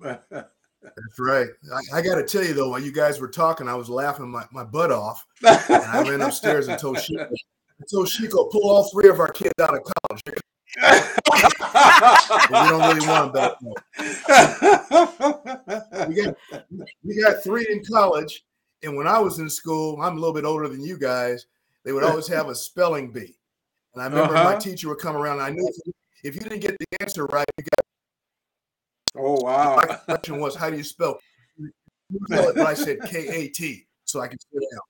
That's right. I, I got to tell you though, while you guys were talking, I was laughing my, my butt off, and I ran upstairs and told Shiko, I told Shiko, pull all three of our kids out of college. we don't really want them back. We got, we got three in college, and when I was in school, I'm a little bit older than you guys. They would always have a spelling bee, and I remember Uh-huh. my teacher would come around. And I knew if you, didn't get the answer right, you got oh wow. my question was, how do you spell? But I said K A T, so I could sit down.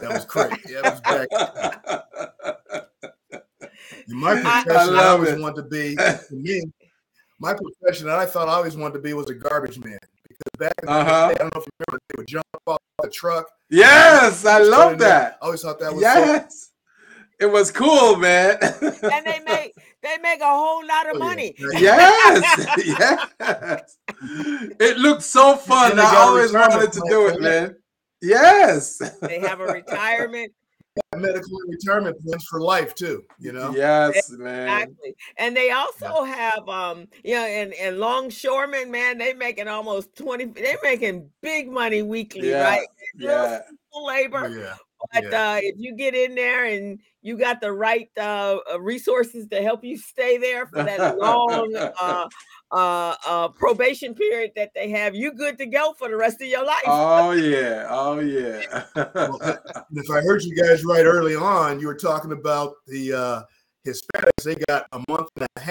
that was crazy. Yeah, it was back- my profession, I, love always it. wanted to be. Me, my profession that I thought I always wanted to be was a garbage man. Because back in Uh-huh. day, I don't know if you remember, they would jump off the truck. yes, I love that. I always thought that was so Yes. It was cool, man. And they make they make a whole lot of Oh, yeah. money. yes, yes. It looked so fun. I always wanted to do it, man. Yes. They have a retirement medical and retirement plans for life too. You know. Yes, man. Exactly. And they also have um, you know, and, and longshoremen, man, they making almost 20, they're making big money weekly, Yeah. right? Yeah. Labor. yeah. But Yeah. uh, if you get in there and you got the right uh, uh, resources to help you stay there for that long uh, uh, uh, probation period that they have, you good to go for the rest of your life. Oh yeah. Oh yeah. Well, if I heard you guys right early on, you were talking about the uh, Hispanics. They got a month and a half,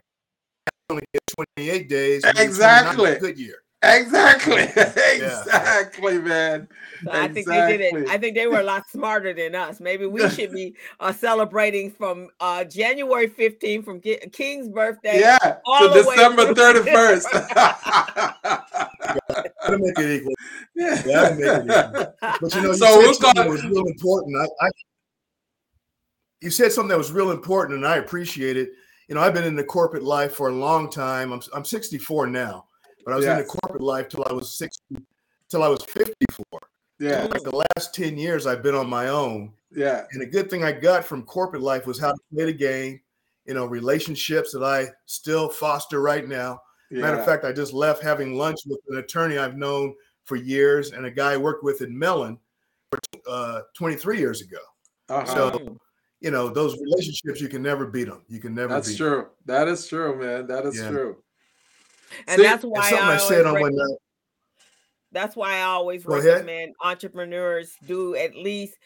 only get 28 days. and then 29 Exactly. Good year. Exactly. exactly, man. So I think they did it. I think they were a lot smarter than us. Maybe we should be uh, celebrating from uh, January 15th from Ki- King's birthday. Yeah. all To the December through- 31st. Gotta make it equal. Gotta make it equal. But you know, you So said we'll something that was real important. I, I you said something that was real important, and I appreciate it. You know, I've been in the corporate life for a long time. I'm I'm 64 now, but I was in the corporate life till I was 60, till I was 54. yeah. Like the last 10 years, I've been on my own. Yeah. And a good thing I got from corporate life was how to play the game. You know, relationships that I still foster right now. Matter of fact, I just left having lunch with an attorney I've known for years and a guy I worked with in Mellon for uh, 23 years ago. Uh-huh. So. You know, those relationships, you can never beat them. You can never That's true. That is true, man. That is Yeah. true. And See, that's why I, I, said always on one night. that's why I always Go ahead. recommend entrepreneurs do at least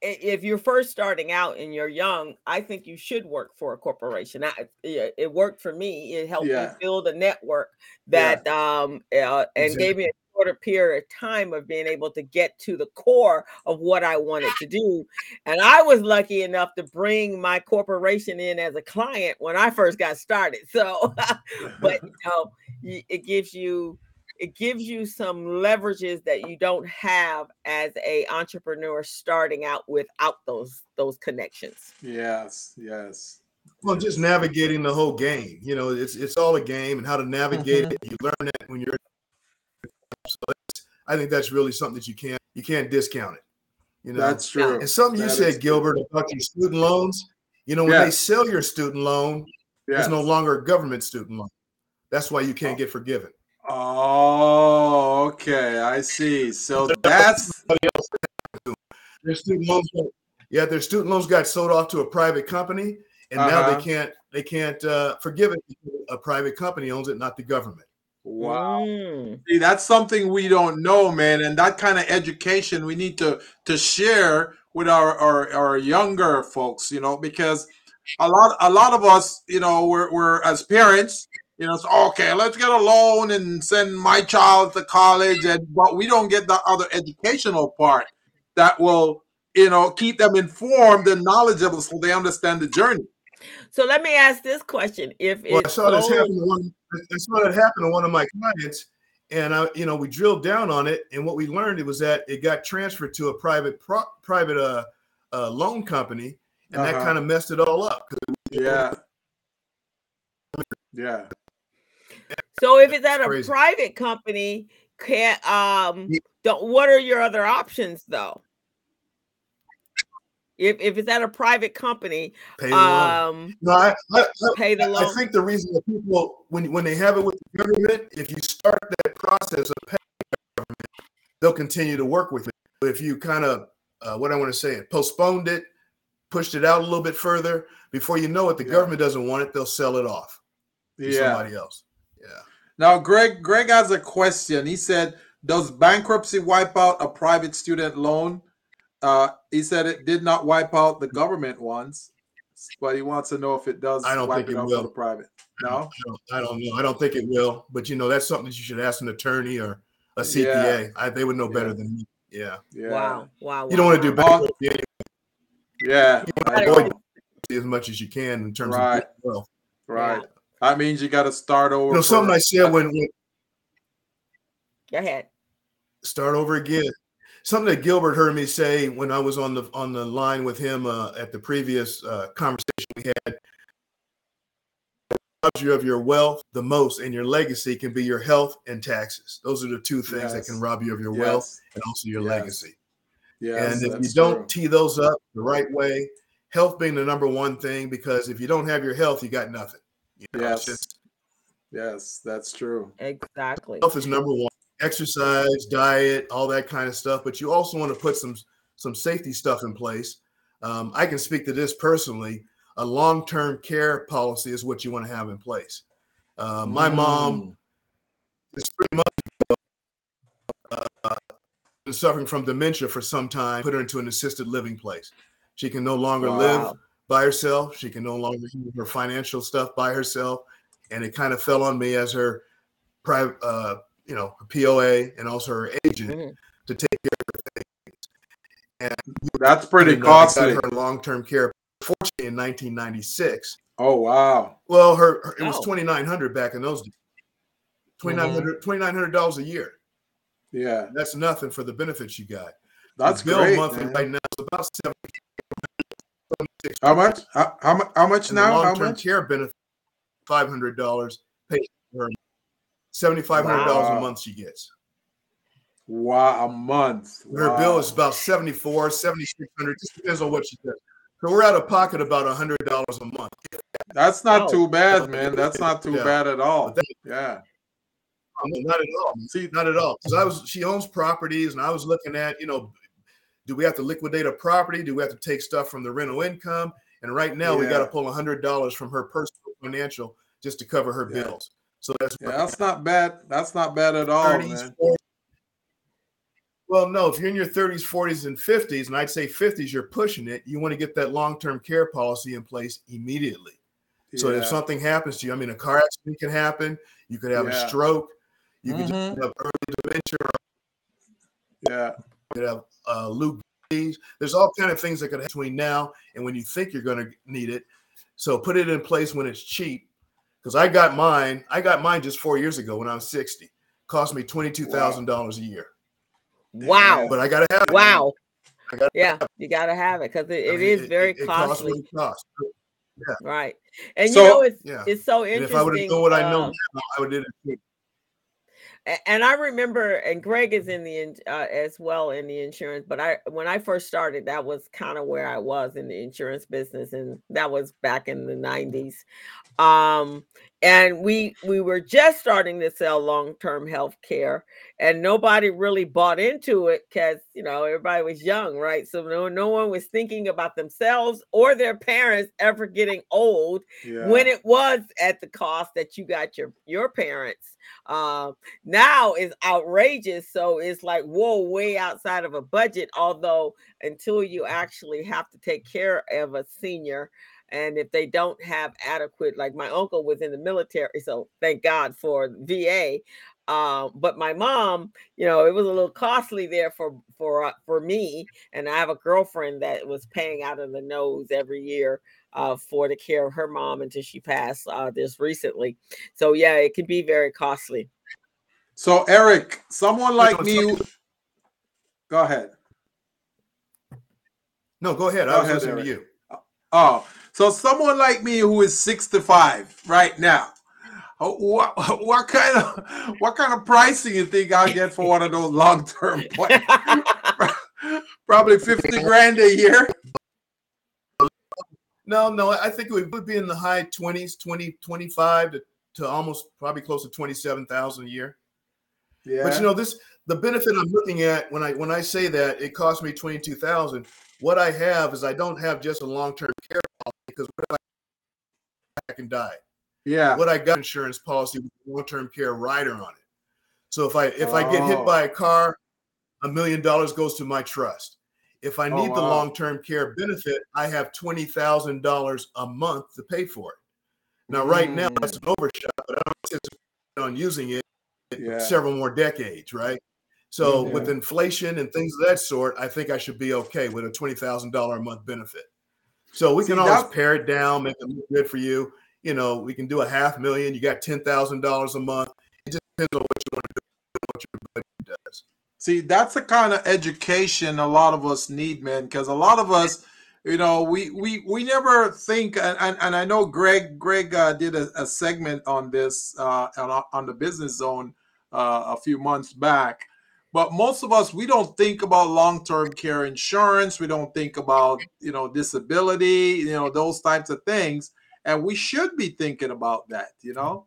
if you're first starting out and you're young, I think you should work for a corporation. I, it worked for me. It helped Yeah. me build a network Yeah. that um uh, and Exactly. gave me a shorter period of time of being able to get to the core of what I wanted to do. And I was lucky enough to bring my corporation in as a client when I first got started. So, but you know, it gives you it gives you some leverages that you don't have as a entrepreneur starting out without those those connections. yes. Yes. Well, just navigating the whole game. You know, it's it's all a game and how to navigate Mhm. it. You learn that when you're. So I think that's really something that you can't you can't discount it. You know, That's true. and something you said, true. Gilbert, about your student loans. You know, when they sell your student loan, Yes. it's no longer a government student loan. That's why you can't Oh. get forgiven. Oh, okay. I see. So that's Their student loans, got- yeah, their student loans got sold off to a private company, and now Uh-huh. they can't they can't uh, forgive it. A private company owns it, not the government. wow. Mm. See, that's something we don't know, man, and that kind of education we need to to share with our, our our younger folks, you know, because a lot a lot of us, you know, we're we're as parents, you know, it's okay, let's get a loan and send my child to college, and but we don't get the other educational part that will, you know, keep them informed and knowledgeable so they understand the journey. So let me ask this question: If Well, I it's saw this happen to one. I saw that happen to one of my clients, and I, you know, we drilled down on it, and what we learned it was that it got transferred to a private pro, private uh, uh loan company, and that Uh-huh. kind of messed it all up. Yeah. Yeah. So if it's at a Crazy. private company, can't um Ye- don't what are your other options though? If if it's at a private company, Pay the loan. um No, I, I, I, pay the loan. I think the reason that people, when when they have it with the government, if you start that process of paying the government, they'll continue to work with it. But if you kind of, uh, what I want to say, postponed it, pushed it out a little bit further, before you know it, the Yeah. government doesn't want it, they'll sell it off to Yeah. somebody else. Yeah. Now, Greg, Greg has a question. He said, "Does bankruptcy wipe out a private student loan?" Uh, he said it did not wipe out the government ones, but he wants to know if it does. I don't wipe think it out will. the private. No. I don't, I don't know. I don't think it will. But you know, that's something that you should ask an attorney or a Yeah. CPA. I, they would know better Yeah. than me. Yeah. Yeah. Wow, wow. You don't want to do Well, bankruptcy anyway. Yeah. You wanna avoid as much as you can in terms Right. of wealth. Right. That means you got to start over. You know, something for- I said when, when Go ahead. start over again. Something that Gilbert heard me say when I was on the on the line with him uh, at the previous uh, conversation we had. Robs you of your wealth the most, and your legacy can be your health and taxes. Those are the two things that can rob you of your wealth and also your Yes. legacy. Yes, and if you don't true. tee those up the right way, health being the number one thing, because if you don't have your health, you got nothing. You know, Yes. just- Yes, that's true. Exactly. health is number one. Exercise, diet, all that kind of stuff. But you also want to put some some safety stuff in place. Um, I can speak to this personally. A long term care policy is what you want to have in place. Uh, my mom Mm. is three months ago, uh, been suffering from dementia for some time. Put her into an assisted living place. She can no longer live Wow. By herself. She can no longer do her financial stuff by herself. And it kind of fell on me as her private, uh, you know, her POA and also her agent Mhm. to take care of her things. That's pretty And, we got costly. her long-term care. Fortunately, in 1996. Oh wow. Well, her, her- it was Oh. 2,900 back in those days. Mm-hmm. $2,900 $2,900 a year. Yeah, That's nothing for the benefits you got. that's The bill great. monthly man. right now is about seven. How much? How, how, mu- how much now? How long-term much? care benefit, five hundred dollars paid for. Seventy-five hundred dollars Wow. a month she gets. Wow, a month. Her bill is about 74, 7600, just depends on what she does. So we're out of pocket about a hundred dollars a month. That's not Oh. too bad, man. That's not too Yeah. bad at all. That- Yeah. No, not at all. See, Not at all. Because I was she owns properties and I was looking at, you know, do we have to liquidate a property? Do we have to take stuff from the rental income? And right now we got to pull a hundred dollars from her personal financial just to cover her Yeah. bills. So that's yeah, that's not bad. That's not bad at all, 30s, man. Well, no, if you're in your 30s, 40s, and 50s, and I'd say 50s, you're pushing it. You want to get that long-term care policy in place immediately. So Yeah. if something happens to you, I mean, a car accident can happen. You could have Yeah. a stroke. You could Mhm. just have early dementia. Yeah. You could have uh, Lou disease. There's all kind of things that could happen between now and when you think you're going to need it. So put it in place when it's cheap. Because I got mine. I got mine just four years ago when I was 60. Cost me twenty-two thousand dollars a year. Wow. But I got to have it. Wow. I gotta Yeah, you got to have it because it, I it mean, is very it costs costly. what it costs. Right. And So- you know, it's Yeah. it's so And interesting. if I would have known what I know uh, now, I would have did it. And I remember, and Greg is in the uh, as well in the insurance. But I, when I first started, that was kind of where I was in the insurance business, and that was back in the '90s. Um, and we we were just starting to sell long-term health care and nobody really bought into it because you know everybody was young right so no, no one was thinking about themselves or their parents ever getting old Yeah. when it was at the cost that you got your your parents um now is outrageous so it's like whoa way outside of a budget although until you actually have to take care of a senior and if they don't have adequate like my uncle was in the military so thank god for va um, but my mom you know it was a little costly there for for uh, for me and i have a girlfriend that was paying out of the nose every year uh, for the care of her mom until she passed uh, this recently so yeah it can be very costly So Eric, someone like know, me. some- Go ahead. No, go ahead. Go I was ahead, listening Eric. to you. Oh, so someone like me who is 65 right now. uh, What, what kind of what kind of pricing you think I'll get for one of those long term plans? Probably 50 grand a year. No, no, I think it would be in the high 20s, 20, 25 to, to almost probably close to 27,000 a year. Yeah. But you know, this the benefit I'm looking at when I when I say that it cost me 22,000, what I have is I don't have just a long-term care because what I can die? yeah. What I got insurance policy with long-term care rider on it. So if I if I get Oh. hit by a car, a million dollars goes to my trust. If I Oh, need the long-term care benefit, I have twenty thousand dollars a month to pay for it. Now, right now, Mm. that's an overshot, but I don't anticipate on using it Yeah. several more decades, right? So with inflation and things of that sort, I think I should be okay with a twenty thousand dollar a month benefit. So we See, can always that- pare it down, make it look good for you. You know, we can do a half million. You got ten thousand dollars a month. It just depends on what you want to do, what your budget does. See, that's the kind of education a lot of us need, man. Because a lot of us, you know, we we we never think, and and, and I know Greg Greg uh, did a, a segment on this uh, on, on the business zone uh, a few months back. But most of us, we don't think about long-term care insurance. We don't think about you know disability, you know those types of things, and we should be thinking about that. You know.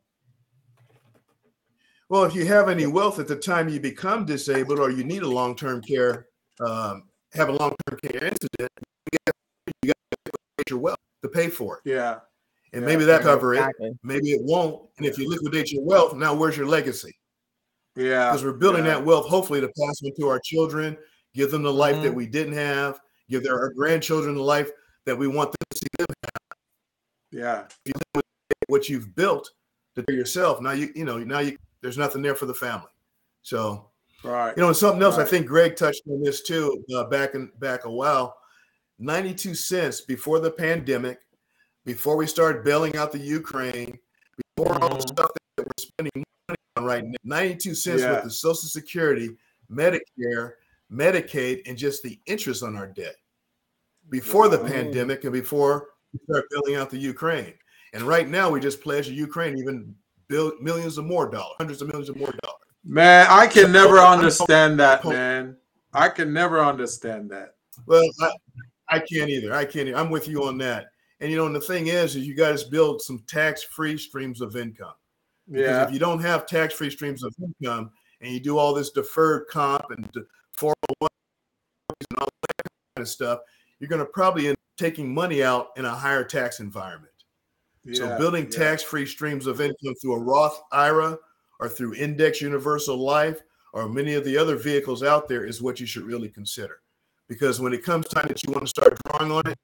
Well, if you have any wealth at the time you become disabled or you need a long term care, um, have a long term care incident, you got, you got to liquidate your wealth to pay for it. Yeah. And Yeah, maybe that yeah, cover it, maybe it won't. And if you liquidate your wealth, now where's your legacy? Yeah. Because we're building yeah. that wealth hopefully to pass on to our children, give them the life that Mhm. we didn't have, give their our grandchildren the life that we want them to see them Yeah. what you've built to do yourself. Now you you know now you there's nothing there for the family. So Right. You know, and something else I think Greg touched on this too uh, back in back a while. 92 cents before the pandemic, before we started bailing out the Ukraine, before all the Mhm. stuff that we're spending money on right now. 92 cents Yeah. with the Social Security, Medicare, Medicaid, and just the interest on our debt before the pandemic and before we start bailing out the Ukraine. And right now we just pledge the Ukraine even build millions of more dollars, hundreds of millions of more dollars. Man, I can So, never understand that, man. I can never understand that. Well, I, I can't either. I can't. I'm with you on that. And you know, and the thing is, is you guys build some tax-free streams of income. Because Yeah. if you don't have tax-free streams of income, and you do all this deferred comp and de- 401 and all that kind of stuff, you're going to probably end up taking money out in a higher tax environment. Yeah, So building yeah. tax-free streams of income through a Roth IRA or through Index Universal Life or many of the other vehicles out there is what you should really consider. Because when it comes time that you want to start drawing on it,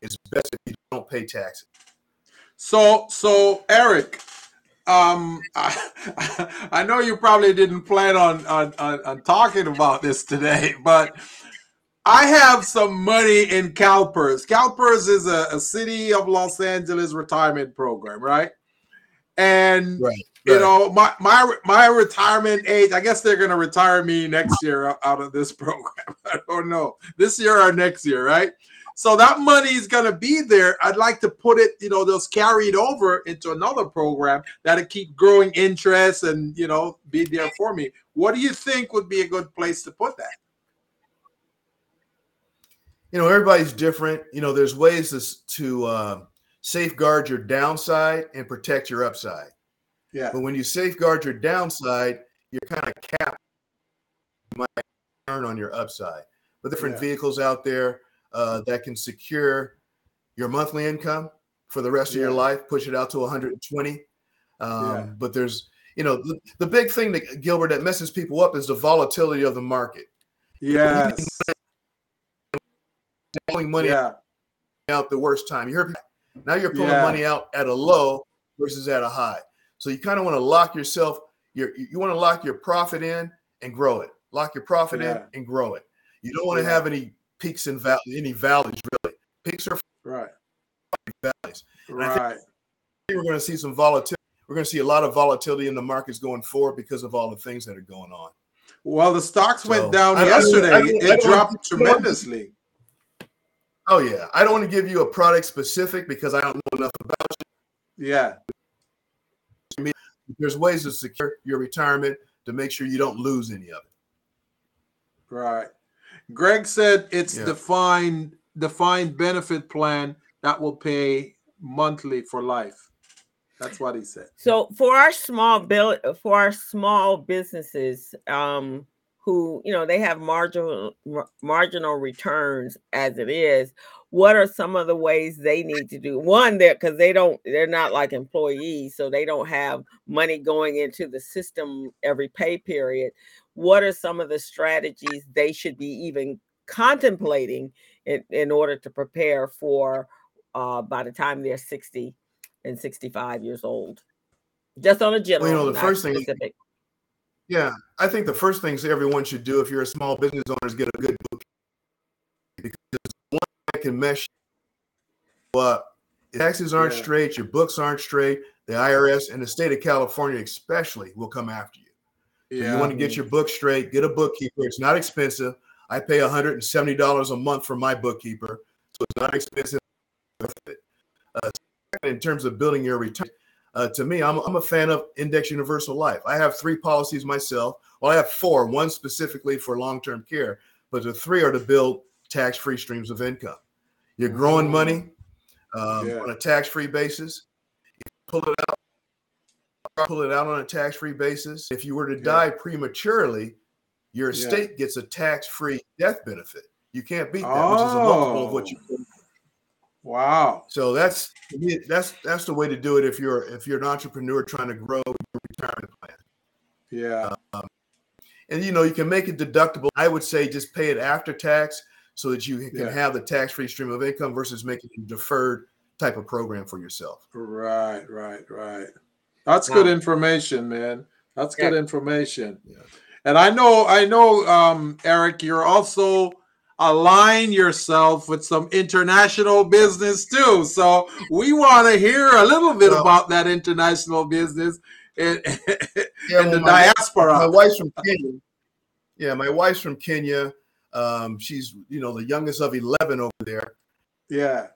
it's best if you don't pay taxes. So, so Eric, um, I, I know you probably didn't plan on, on on on talking about this today, but I have some money in CalPERS. CalPERS is a, a city of Los Angeles retirement program, right? And Right. you know my my my retirement age i guess they're going to retire me next year out of this program i don't know this year or next year right so that money is going to be there i'd like to put it you know carry it over into another program that'll keep growing interest and you know be there for me what do you think would be a good place to put that you know everybody's different you know there's ways to, to uh, safeguard your downside and protect your upside. Yeah. But when you safeguard your downside, you're kind of capped. You might earn on your upside. But different Yeah. vehicles out there uh, that can secure your monthly income for the rest of your life, push it out to 120. Um, Yeah. But there's, you know, the, the big thing that Gilbert that messes people up is the volatility of the market. Yes. Pulling money Yeah. out the worst time. You heard now you're pulling Yeah. money out at a low versus at a high. So you kind of want to lock yourself. Your you want to lock your profit in and grow it. Lock your profit Yeah. in and grow it. You don't want to Yeah. have any peaks and val- any valleys really. Peaks are Right. valleys. And I think- Right. We're going to see some volatility. We're going to see a lot of volatility in the markets going forward because of all the things that are going on. Well, the stocks So, went down I- yesterday. I I it dropped tremendously. Oh yeah, I don't want to give you a product specific because I don't know enough about you. Yeah. There's ways to secure your retirement to make sure you don't lose any of it. Right. Greg said it's Yeah. defined defined benefit plan that will pay monthly for life. That's what he said. So for our small bill for our small businesses, um, who you know they have marginal mar- marginal returns as it is, what are some of the ways they need to do? One, there because they don't they're not like employees, so they don't have money going into the system every pay period. What are some of the strategies they should be even contemplating in, in order to prepare for uh, by the time they're 60 and 65 years old? Just on a general, You know, the first thing- specific. Yeah, I think the first things everyone should do if you're a small business owner is get a good book because one that can mesh you up. If taxes aren't Yeah. straight, your books aren't straight. The IRS and the state of California, especially, will come after you. So Yeah. You want to get your book straight, get a bookkeeper. It's not expensive. I pay $170 a month for my bookkeeper, so it's not expensive. Uh, in terms of building your return, uh, to me, I'm, I'm a fan of Index Universal Life. I have three policies myself. Well, I have four, one specifically for long term care, but the three are to build tax free streams of income. You're growing money um, Yeah. on a tax free basis. You pull it out, pull it out on a tax free basis. If you were to Yeah. die prematurely, your Yeah. estate gets a tax free death benefit. You can't beat that, which is a multiple of what you Oh. Wow. so that's that's that's the way to do it if you're if you're an entrepreneur trying to grow your retirement plan. Yeah. Um, and you know you can make it deductible. I would say just pay it after tax so that you can Yeah. have the tax-free stream of income versus making a deferred type of program for yourself. Right, right, right. That's good information, man. That's good information. Yeah. And I know, I know, um, Eric, you're also align yourself with some international business too. So we want to hear a little bit Well- about that international business in, Yeah, in well, the my- diaspora. My wife's from Kenya. Yeah, my wife's from Kenya. Um, she's you know the youngest of eleven over there. yeah.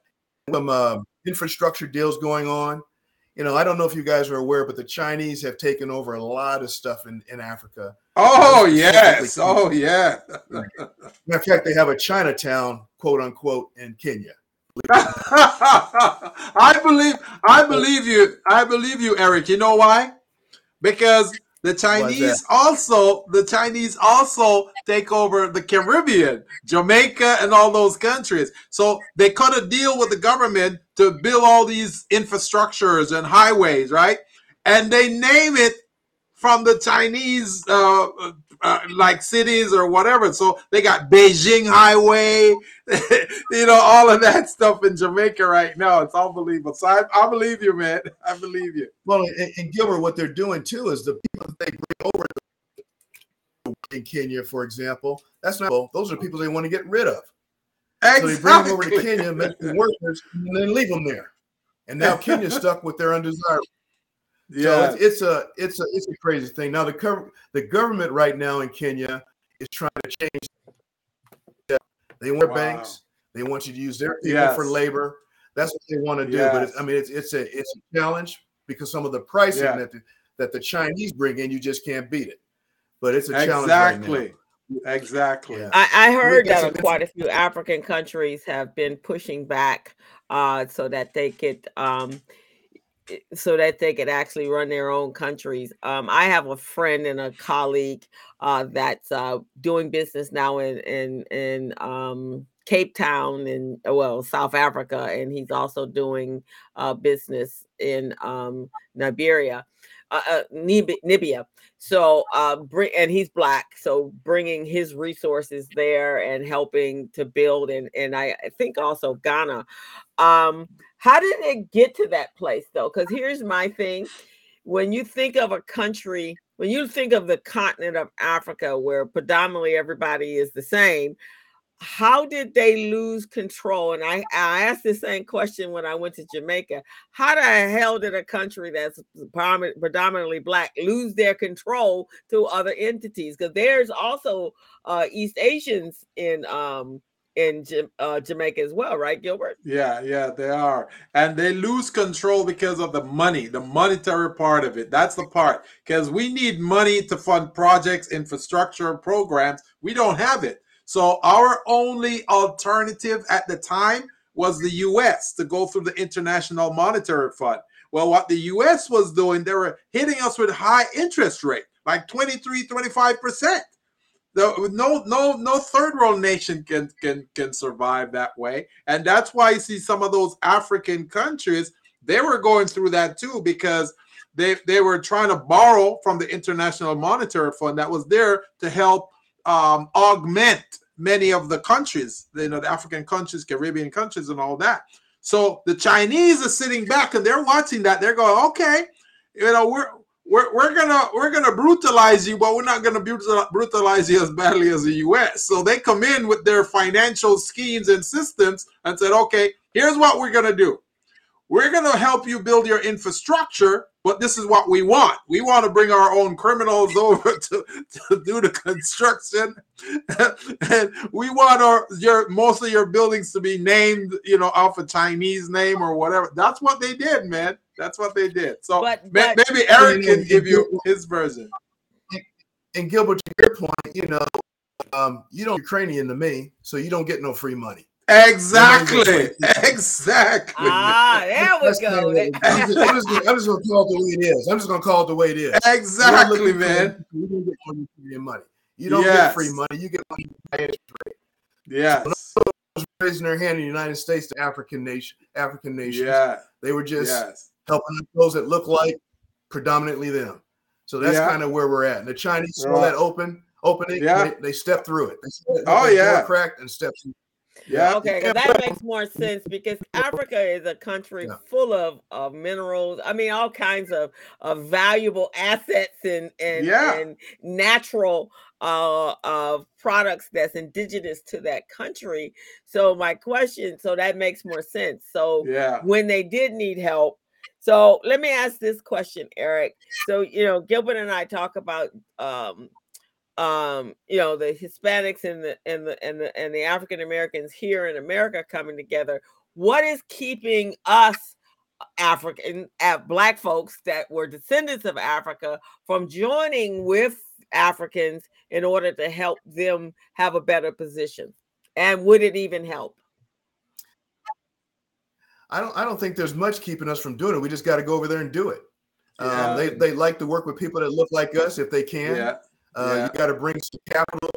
Some uh, infrastructure deals going on. You know, I don't know if you guys are aware, but the Chinese have taken over a lot of stuff in, in Africa. Oh yes. Oh yeah. in fact, they have a Chinatown, quote unquote, in Kenya. I believe I believe you. I believe you, Eric. You know why? Because the Chinese also the Chinese also take over the Caribbean, Jamaica, and all those countries. So they cut a deal with the government to build all these infrastructures and highways, right? And they name it from the Chinese uh, uh, like cities or whatever. So they got Beijing Highway, you know, all of that stuff in Jamaica right now. It's unbelievable. So I, I believe you, man. I believe you. Well, and, and Gilbert, what they're doing too is the they bring over in Kenya, for example, that's not those are people they want to get rid of. So they bring them over to Kenya, make them workers, and then leave them there. And now Kenya's stuck with their undesirable. So Yeah. it's, it's a it's a it's a crazy thing. Now the the government right now in Kenya is trying to change. They want Wow. banks. They want you to use their people for labor. That's what they want to do. But it's, I mean, it's it's a it's a challenge because some of the pricing Yeah. that the, that the Chinese bring in, you just can't beat it. But it's a challenge right now. Exactly. exactly. Yeah. I, I heard Yes, that quite a few African countries have been pushing back uh, so that they could um, so that they could actually run their own countries. Um, I have a friend and a colleague uh, that's uh, doing business now in in in um, Cape Town in uh, well South Africa, and he's also doing uh, business in um, Nigeria, uh, uh, Nib- Nibia. So, uh, bring and he's black, so bringing his resources there and helping to build, and and I I think also Ghana. Um, how did it get to that place though? Because here's my thing: when you think of a country, when you think of the continent of Africa, where predominantly everybody is the same, how did they lose control? And I, I asked the same question when I went to Jamaica. How the hell did a country that's predominantly black lose their control to other entities? Because there's also uh, East Asians in um, in uh, Jamaica as well, right, Gilbert? Yeah, yeah, they are. And they lose control because of the money, the monetary part of it. That's the part. Because we need money to fund projects, infrastructure, programs. We don't have it. So our only alternative at the time was the US to go through the International Monetary Fund. Well, what the US was doing, they were hitting us with high interest rate, like 23, 25%. The, no, no, no third world nation can can can survive that way, and that's why you see some of those African countries they were going through that too because they they were trying to borrow from the International Monetary Fund that was there to help um, augment many of the countries, you know, the African countries, Caribbean countries, and all that. So the Chinese are sitting back and they're watching that. They're going, okay, you know, we're we're, we're gonna we're gonna brutalize you, but we're not gonna brutalize you as badly as the U.S. So they come in with their financial schemes and systems and said, okay, here's what we're gonna do. We're gonna help you build your infrastructure, but this is what we want. We want to bring our own criminals over to, to do the construction, and we want our your most of your buildings to be named, you know, off a Chinese name or whatever. That's what they did, man. That's what they did. So But- ma- but- maybe Eric Yeah, can give you his version. And Gilbert, to your point, you know, um, you don't Ukrainian to me, so you don't get no free money. Exactly. Exactly. Ah, there we That's go. I'm just, I'm just gonna, I'm just gonna call it the way it is. I'm just gonna call it the way it is. Exactly, man. You don't get no Ukrainian money. You don't Yes. get free money. You get money by interest rate. Yes. Raising their hand in the United States to African nation, African nations. Yeah. They were just Yes. helping those that look like predominantly them. So that's Yeah. kind of where we're at. And the Chinese saw Right. that open opening. Yeah. They, they stepped through it. They, they- Oh, they yeah. cracked and stepped through. Yeah. Okay, 'cause that makes more sense because Africa is a country Yeah. full of, of minerals. I mean, all kinds of, of valuable assets and and, Yeah. and natural uh, uh, products that's indigenous to that country. So my question, so that makes more sense. So Yeah. when they did need help. So let me ask this question, Eric. So you know, Gilbert and I talk about um um you know the Hispanics and the and the and the and the African Americans here in America coming together. What is keeping us African uh, black folks that were descendants of Africa from joining with Africans in order to help them have a better position? And would it even help? I don't I don't think there's much keeping us from doing it. We just got to go over there and do it. Yeah. Um, they they like to work with people that look like us if they can. Yeah. Uh, Yeah. You got to bring some capital,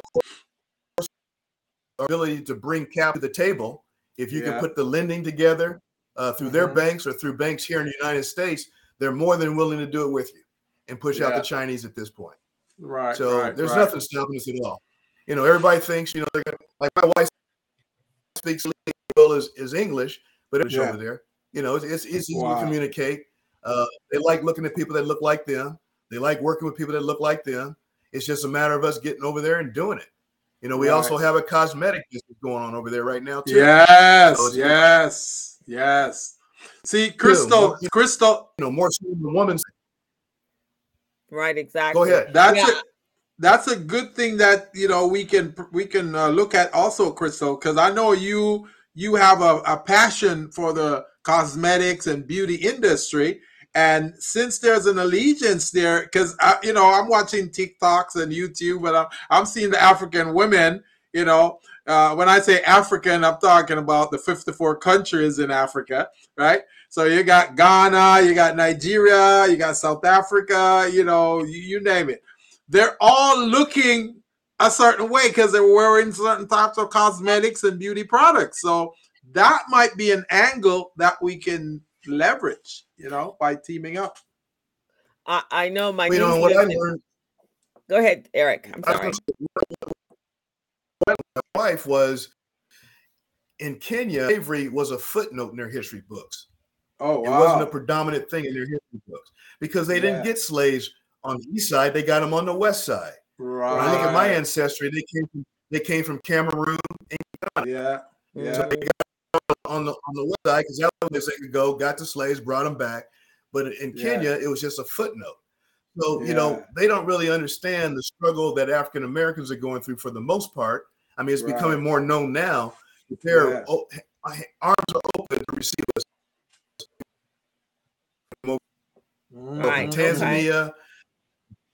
ability to bring capital to the table. If you Yeah. can put the lending together uh, through their Mhm. banks or through banks here in the United States, they're more than willing to do it with you and push out the Chinese at this point. Right. So right, there's right. nothing stopping us at all. You know, everybody thinks you know they're gonna, like my wife speaks well as is English, but it's Yeah. over there. You know, it's, it's, it's easy Wow. to communicate. Uh, they like looking at people that look like them. They like working with people that look like them. It's just a matter of us getting over there and doing it. You know, we Right. also have a cosmetic business going on over there right now too. Yes. So it's- yes. Yes. See, Crystal, more- Crystal, You know, more so than the woman's. Right, exactly. Go ahead. that's Yeah. it. That's a good thing that you know we can we can uh, look at also, Crystal, because I know you you have a, a passion for the cosmetics and beauty industry, And since there's an allegiance there, because you know I'm watching TikToks and YouTube, but I'm I'm seeing the African women. You know, uh, when I say African, I'm talking about the 54 countries in Africa, right? So you got Ghana, you got Nigeria, you got South Africa, you know, you, you name it. They're all looking a certain way because they're wearing certain types of cosmetics and beauty products. So that might be an angle that we can leverage, you know, by teaming up. I, I know my. You know what I learned. Go ahead, Eric. I'm sorry. My wife was in Kenya. Slavery was a footnote in their history books. Oh, wow. It wasn't a predominant thing in their history books because they didn't Yeah. get slaves on the east side; they got them on the west side. Right. When I look at my ancestry, they came from they came from Cameroon Yeah. Yeah. On the on the west side because that was where they could go, got the slaves, brought them back. But in Yeah. Kenya, it was just a footnote. So you know they don't really understand the struggle that African Americans are going through for the most part. I mean, it's Right. becoming more known now. That their Yeah. o- arms are open to receive us. Right, Mhm. okay. Tanzania,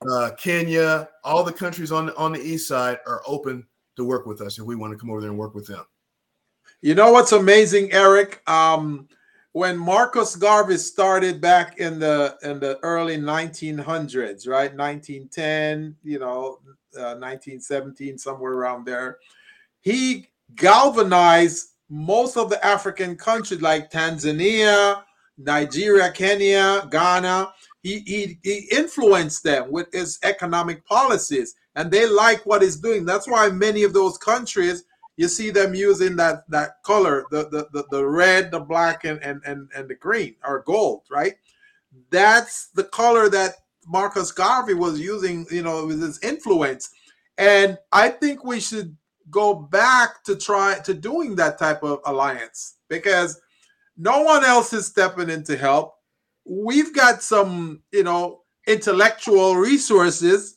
uh, Kenya, all the countries on on the east side are open to work with us if we want to come over there and work with them. You know what's amazing, Eric? Um, when Marcus Garvey started back in the in the early 1900s, right? 1910, you know, uh, 1917, somewhere around there, he galvanized most of the African countries like Tanzania, Nigeria, Kenya, Ghana. He, he, he influenced them with his economic policies, and they like what he's doing. That's why many of those countries you see them using that that color the the, the, the red the black and, and and and the green or gold right? That's the color that marcus garvey was using you know with his influence. And i think we should go back to try to doing that type of alliance because no one else is stepping in to help. We've got some you know intellectual resources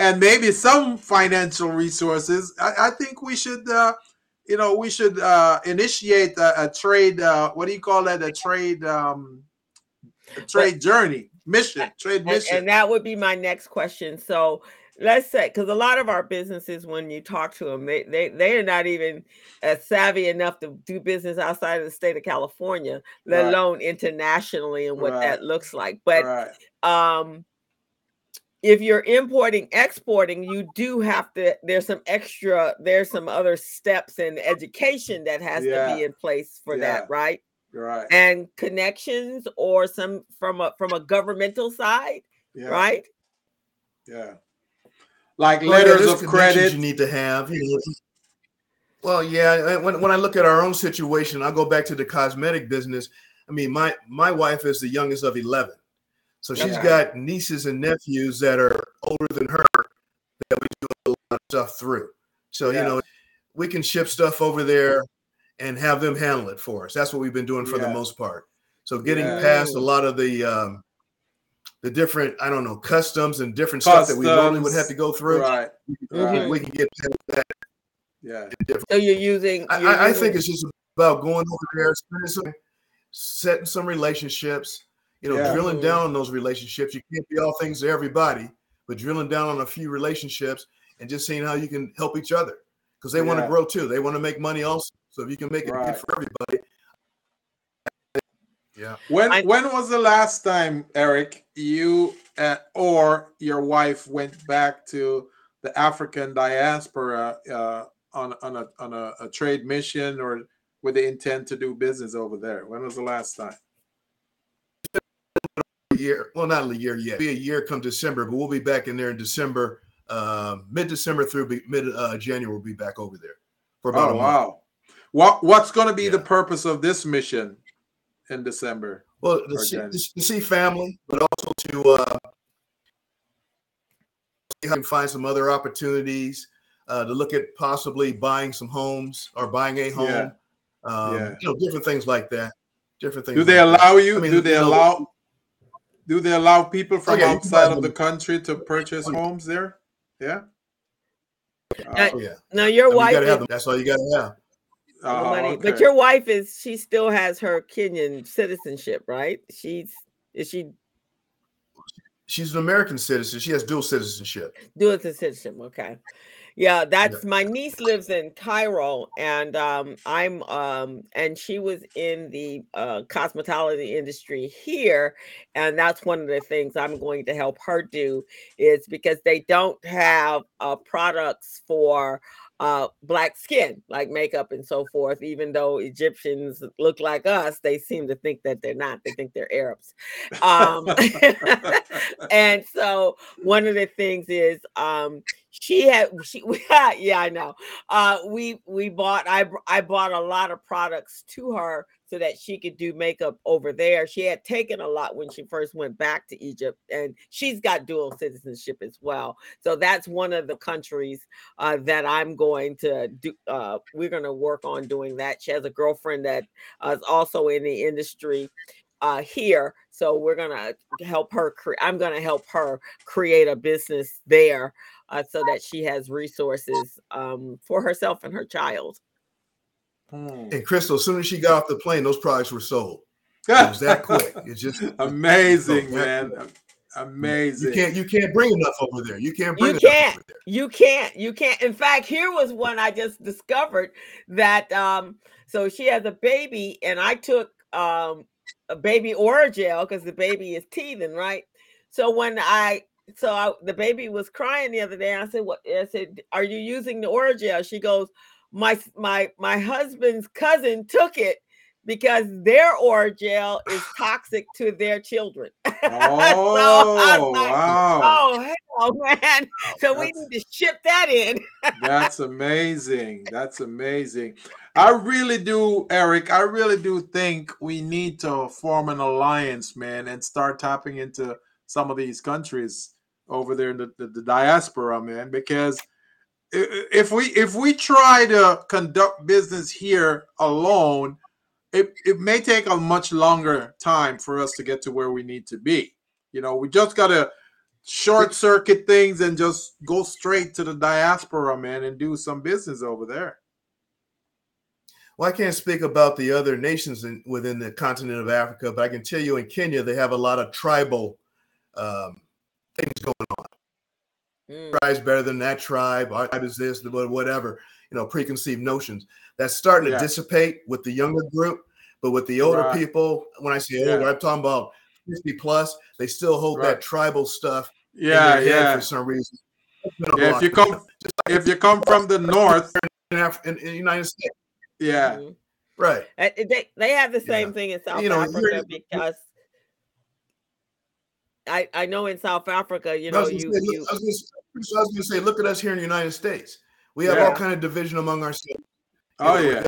and maybe some financial resources, I, I think we should, uh, you know, we should uh, initiate a, a trade. Uh, what do you call that? A trade, um, a trade journey, mission, trade and, mission. and that would be my next question. So let's say because a lot of our businesses, when you talk to them, they they they are not even as savvy enough to do business outside of the state of California, let Right. alone internationally and what Right. that looks like. But right, um if you're importing exporting you do have to there's some extra there's some other steps in education that has to be in place for Yeah. that right right, and connections or some from a from a governmental side yeah, right yeah. Like Well, yeah, letters there's of credit. you need to have. Well, yeah. Eh, when, when I look at our own situation, I'll go back to the cosmetic business. I mean, my my wife is the youngest of eleven, so she's Yeah. got nieces and nephews that are older than her that we do a lot of stuff through. So Yeah. you know, we can ship stuff over there and have them handle it for us. That's what we've been doing for Yeah. the most part. So getting Yeah. past a lot of the um, the different, I don't know, customs and different stuff that we normally would have to go through. Right, right, we can get past that yeah, so you're using I, you're I- I think it's just about going over there, spending some, setting some relationships, you know, Yeah. drilling down on those relationships. You can't be all things to everybody, but drilling down on a few relationships and just seeing how you can help each other because they want to grow too. They want to make money also. So if you can make it Right. good for everybody, yeah. When I- when was the last time, Eric, you uh, or your wife went back to the African diaspora uh, on on a on a, a trade mission or with the intent to do business over there? When was the last time? Year, well, not in a year yet. Be a year come December, but we'll be back in there in December, uh, mid December through mid uh, January. We'll be back over there for about Oh a month. wow! What what's going to be the purpose of this mission in December? Well, to see, to see family, but also to uh, see how we find some other opportunities uh, to look at possibly buying some homes or buying a home. Yeah. Um, Yeah. You know, different things like that. Different things. Do they like that. allow you? I mean, do they you know- allow? Do they allow people from yeah, you can outside of the country to purchase homes there? Yeah. Uh, Oh yeah. now your I mean, wife gotta is have them. That's all you got to have. the Oh, money, but your wife is she still has her Kenyan citizenship, right? She's Is she She's an American citizen. She has dual citizenship. dual citizenship? Okay. Yeah, that's my niece lives in Cairo, and um, I'm um, and she was in the uh, cosmetology industry here, and that's one of the things I'm going to help her do is because they don't have uh, products for uh, black skin, like makeup and so forth. Even though Egyptians look like us, they seem to think that they're not. They think they're Arabs. Um, and so one of the things is um, she had she yeah I know. Uh, we we bought I I bought a lot of products to her so that she could do makeup over there. She had taken a lot when she first went back to Egypt, and she's got dual citizenship as well. So that's one of the countries uh, that I'm going to do. Uh, we're going to work on doing that. She has a girlfriend that uh, is also in the industry uh, here, so we're going to help her. Cre- I'm going to help her create a business there. Uh, so that she has resources um, for herself and her child. Hmm. And Crystal, as soon as she got off the plane, those products were sold. It was that quick. It's just amazing, so man. Amazing. You can't you can't bring enough over there. You can't bring you can't over there. you can't you can't in fact here was one i just discovered that um so she has a baby and i took um a baby Orajel because the baby is teething right so when i so I, the baby was crying the other day i said what i said are you using the Orajel she goes my my my husband's cousin took it because their Orajel is toxic to their children Oh, like, wow. oh hell man oh, so we need to ship that in That's amazing. That's amazing. I really do, Eric. I really do think we need to form an alliance, man, and start tapping into some of these countries over there in the, the, the diaspora, man. Because if we if we try to conduct business here alone, it, it may take a much longer time for us to get to where we need to be. You know, we just gotta short circuit things and just go straight to the diaspora, man, and do some business over there. Well, I can't speak about the other nations in, within the continent of Africa, but I can tell you in Kenya they have a lot of tribal um, things going on. Mm, Tribe's better than that tribe. Our tribe is this, but whatever. You know, preconceived notions that's starting Yeah. to dissipate with the younger group, but with the older Right. people, when I say Yeah. older, I'm talking about 50 plus. They still hold Right. that tribal stuff Yeah, in their head yeah. for some reason. It's been a Yeah, if you come if you come from the north, in, Af- in, in the United States, yeah, mhm. right? Uh, they they have the same Yeah. thing in South You know, Africa because I I know in South Africa, you know, was you say, look- you I was gonna say- I was going to say, look at us here in the United States. We have Yeah. all kind of division among ourselves. oh You know, yeah,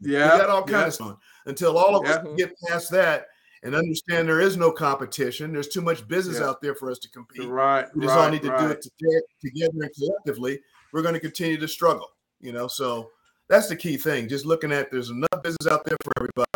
We yeah, got all yeah. of fun until all of us Yeah. get past that and understand there is no competition. There's too much business Yeah. out there for us to compete. right, We just all right, need to do it together, together and collectively. We're going to continue to struggle. You know, so that's the key thing. Just looking at there's enough business out there for everybody.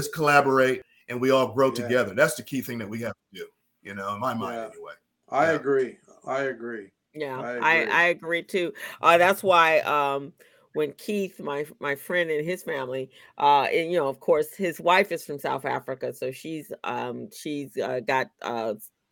Let's collaborate and we all grow Yeah. together. That's the key thing that we have to do. You know, in my mind Yeah. anyway. I Yeah. agree. I agree. yeah, I I agree. I agree too. Uh, that's why um when Keith, my my friend and his family, uh, and you know, of course, his wife is from South Africa, so she's um she's uh, got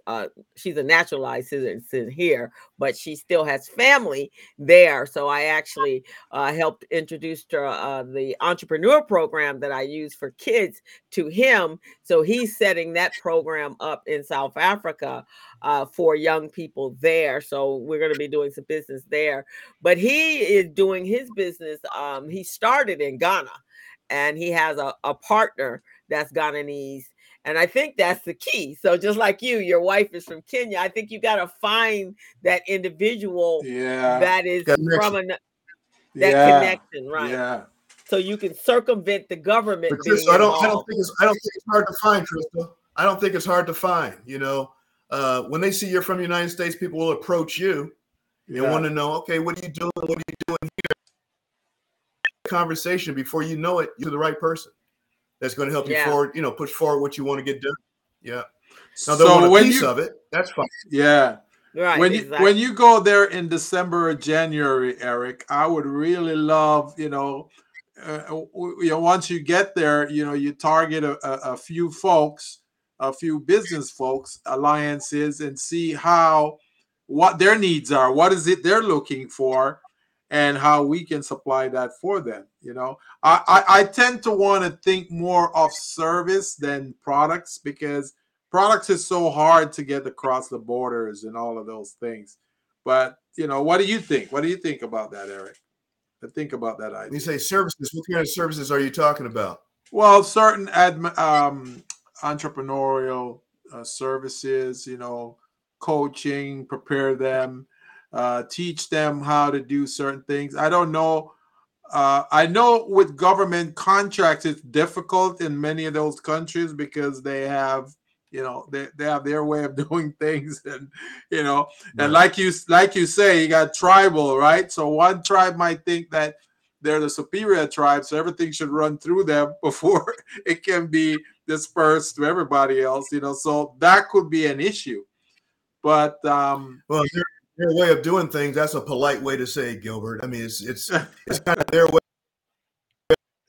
uh she's a naturalized citizen here, but she still has family there. So I actually uh, helped introduce her uh, the entrepreneur program that I use for kids to him. So he's setting that program up in South Africa uh, for young people there. So we're going to be doing some business there. But he is doing his business. Um, he started in Ghana, and he has a, a partner that's Ghanese and I think that's the key. So just like you, your wife is from Kenya. I think you got to find that individual Yeah, that is Connection. from a, that yeah, connection, right? yeah. So you can circumvent the government. But Crystal, I don't, I don't think it's, I don't think it's hard to find, Crystal. I don't think it's hard to find. You know, uh, when they see you're from the United States, people will approach you and yeah. want to know, okay, what are you doing? What are you doing here? Conversation before you know it, you're the right person. That's going to help you Yeah. forward. You know, push forward what you want to get done. Yeah. Now they so want a when piece you, of it. That's fine. yeah, right? when you exactly. when you go there in December or January, Eric, I would really love, you know, uh, you know, once you get there, you know, you target a, a, a few folks, a few business folks, alliances, and see how what their needs are, what is it they're looking for, and how we can supply that for them. You know, I, I, I tend to want to think more of service than products because products is so hard to get across the borders and all of those things. But you know, what do you think? What do you think about that, Eric? To think about that idea. When you say services, what kind of services are you talking about? Well, certain um, entrepreneurial uh, services, you know, coaching, prepare them, uh, teach them how to do certain things. I don't know. Uh, I know with government contracts, it's difficult in many of those countries because they have, you know, they, they have their way of doing things, and you know, and like you like you say, you got tribal, right? So one tribe might think that they're the superior tribe, so everything should run through them before it can be dispersed to everybody else, you know. So that could be an issue. But um, well, their way of doing things, that's a polite way to say it, Gilbert. I mean, it's it's it's kind of their way.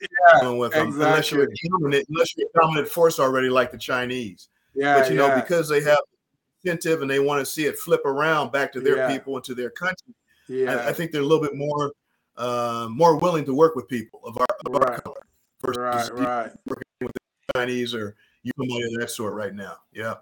Yeah, with them, unless you're dominant, unless you're a dominant force already, like the Chinese. Yeah, but you know, because they have incentive and they want to see it flip around back to their Yeah. people and to their country. yeah, I, I think they're a little bit more uh, more willing to work with people of our, of our color versus right, right, Chinese or you somebody of that sort right now. Yeah.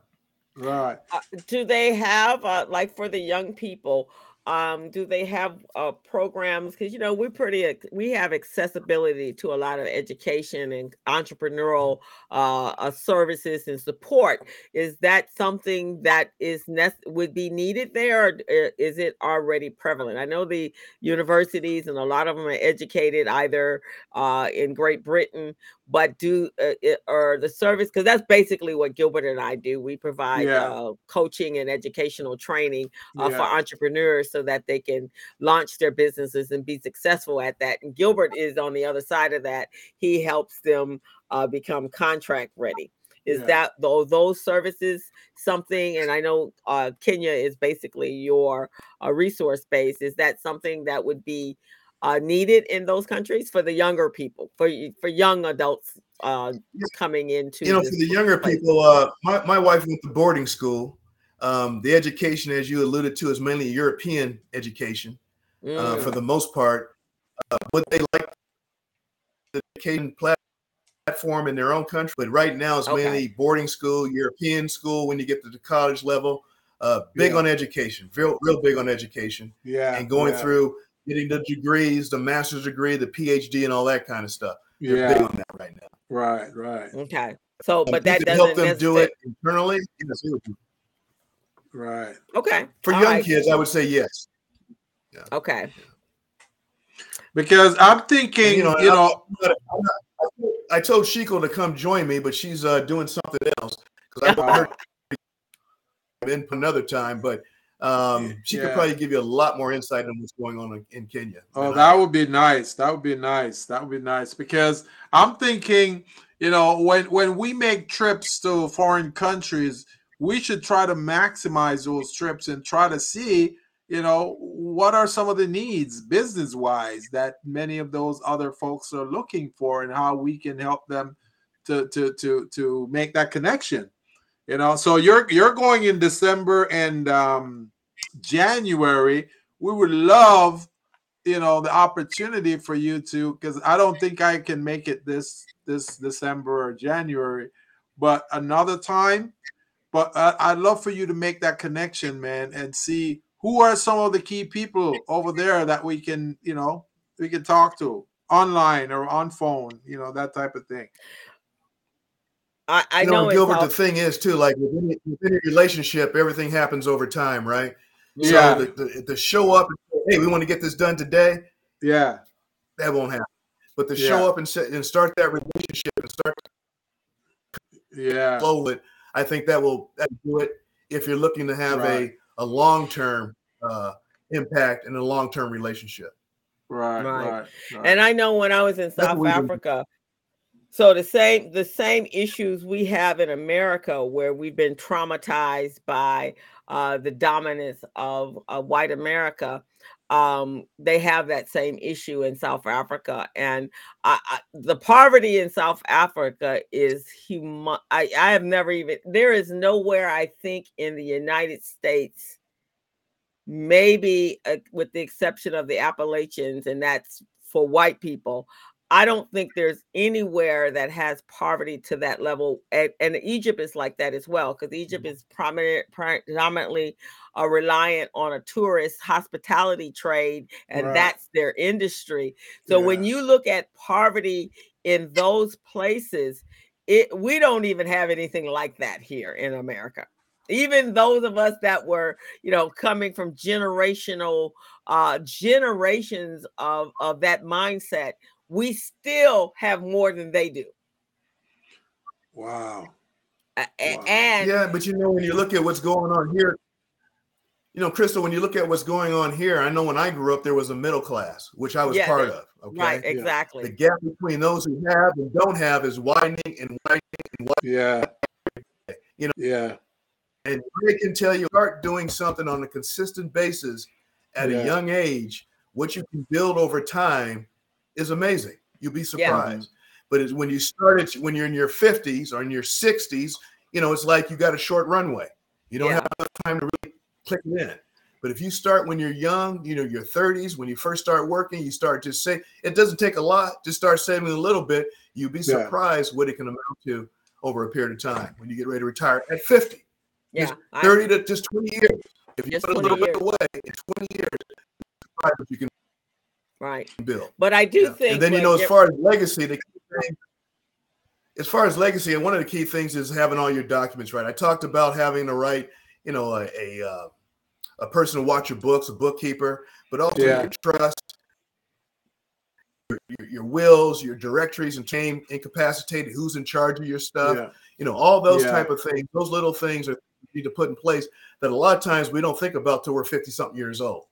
Right. Uh, do they have uh, like for the young people um do they have uh programs? Because you know we're pretty we have accessibility to a lot of education and entrepreneurial uh, uh services and support. Is that something that is would be needed there or is it already prevalent? I know the universities and a lot of them are educated either uh in great britain but do uh, it, or the service because that's basically what Gilbert and I do. We provide Yeah. uh, coaching and educational training uh, for entrepreneurs so that they can launch their businesses and be successful at that. And Gilbert is on the other side of that. He helps them uh, become contract ready. Is Yeah. that though those services something? And I know uh, Kenya is basically your uh, resource base. Is that something that would be uh, needed in those countries for the younger people, for for young adults uh, coming into You know, for the younger place? people, uh, my, my wife went to boarding school. Um, the education, as you alluded to, is mainly European education uh, Mm, for the most part. Uh, would they like the education platform in their own country? But right now, it's Okay. mainly boarding school, European school. When you get to the college level, uh, big Yeah. on education, real, real big on education, Yeah, and going yeah, through getting the degrees, the master's degree, the PhD, and all that kind of stuff. They're big Yeah, on that right now. right, right, okay. So, Um, but if that doesn't help them do it internally. yes, it would be- right. Okay. For all young right, kids, I would say yes. Okay. Because I'm thinking, you know, you I'm not- I'm not- I told Shiko to come join me, but she's uh, doing something else because I want her in another time. But um, she Yeah. could probably give you a lot more insight on what's going on in, in Kenya. Oh, than I- that would be nice. That would be nice. That would be nice because I'm thinking, you know, when when we make trips to foreign countries, we should try to maximize those trips and try to see, you know, what are some of the needs business wise that many of those other folks are looking for and how we can help them to to to to make that connection. You know, so you're you're going in December and um January. We would love you know the opportunity for you to because i don't think i can make it this this december or january but another time but I, i'd love for you to make that connection man and see who are some of the key people over there that we can you know we can talk to online or on phone you know that type of thing I, I you know, know, Gilbert. all- The thing is, too, like within, a- within a relationship, everything happens over time, right? yeah So the, the, the show up, and say, hey, we want to get this done today. yeah That won't happen. But to Yeah. show up and, set, and start that relationship and start yeah flow with, I think that will do it. If you're looking to have Right. a a long term uh, impact and a long term relationship. right Right. right, right. and I know when I was in South what we do. Africa, so the same the same issues we have in America, where we've been traumatized by uh, the dominance of uh, white America. Um, they have that same issue in South Africa, and I, I, the poverty in South Africa is human. I, I have never even. There is nowhere I think in the United States, maybe uh, with the exception of the Appalachians, and that's for white people. I don't think there's anywhere that has poverty to that level, and, and Egypt is like that as well, because Egypt is prominent, predominantly are reliant on a tourist hospitality trade, and Right. that's their industry. So when you look at poverty in those places, it we don't even have anything like that here in America. Even those of us that were, you know, coming from generational uh generations of of that mindset, we still have more than they do. Wow. A- a- Wow. And Yeah, but you know, when you look at what's going on here, you know, Crystal, when you look at what's going on here, I know when I grew up, there was a middle class, which I was Yeah, part of. Okay. right, Yeah. exactly. The gap between those who have and don't have is widening and widening and widening. Yeah. You know- Yeah. And I can tell you, start doing something on a consistent basis at Yeah. a young age, what you can build over time is amazing. You'll be surprised. Mm-hmm. But it's when you start it, when you're in your 50s or in your 60s, you know, it's like you got a short runway. You don't Yeah. have enough time to really click it in. But if you start when you're young, you know, your 30s, when you first start working, you start just say it doesn't take a lot, just start saving a little bit. You'll be Yeah. surprised what it can amount to over a period of time when you get ready to retire at 50, Yeah. I- 30 to just 20 years. If you put a 20 little bit away in 20 years, you're surprised what you can right. build. But I do Yeah. think And then you know, as far as legacy, the key thing, as far as legacy, and one of the key things is having all your documents right. I talked about having the right, you know, a a, uh, a person to watch your books, a bookkeeper, but also Yeah. your trust, your, your, your wills, your directories, and chain incapacitated, who's in charge of your stuff, Yeah. you know, all those Yeah. type of things. Those little things are you need to put in place that a lot of times we don't think about till we're 50 something years old.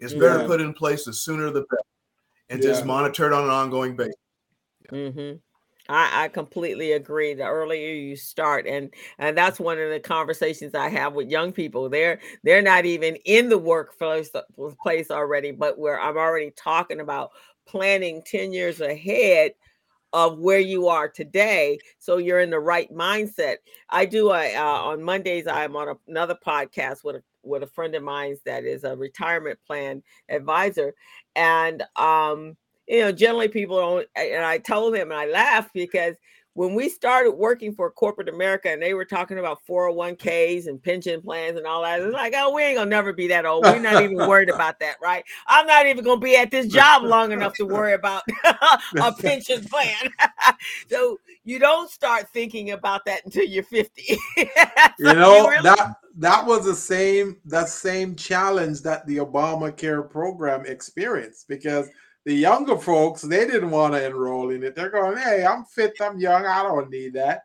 It's better Yeah. to put in place the sooner the better and just Yeah. monitor it on an ongoing basis. Mm-hmm. I, I completely agree. The earlier you start, and and that's one of the conversations I have with young people. They're they're not even in the workplace place already, but where I'm already talking about planning 10 years ahead of where you are today so you're in the right mindset i do a uh, on mondays i'm on a, another podcast with a with a friend of mine that is a retirement plan advisor and um you know generally people don't and i told him and i laughed because when we started working for corporate America and they were talking about 401ks and pension plans and all that, it's like, oh, we ain't gonna never be that old. We're not even worried about that, right? I'm not even gonna be at this job long enough to worry about a pension plan. so you don't start thinking about that until you're 50. you know really- that that was the same that same challenge that the Obamacare program experienced because the younger folks they didn't want to enroll in it. They're going, "Hey, I'm fit, I'm young, I don't need that."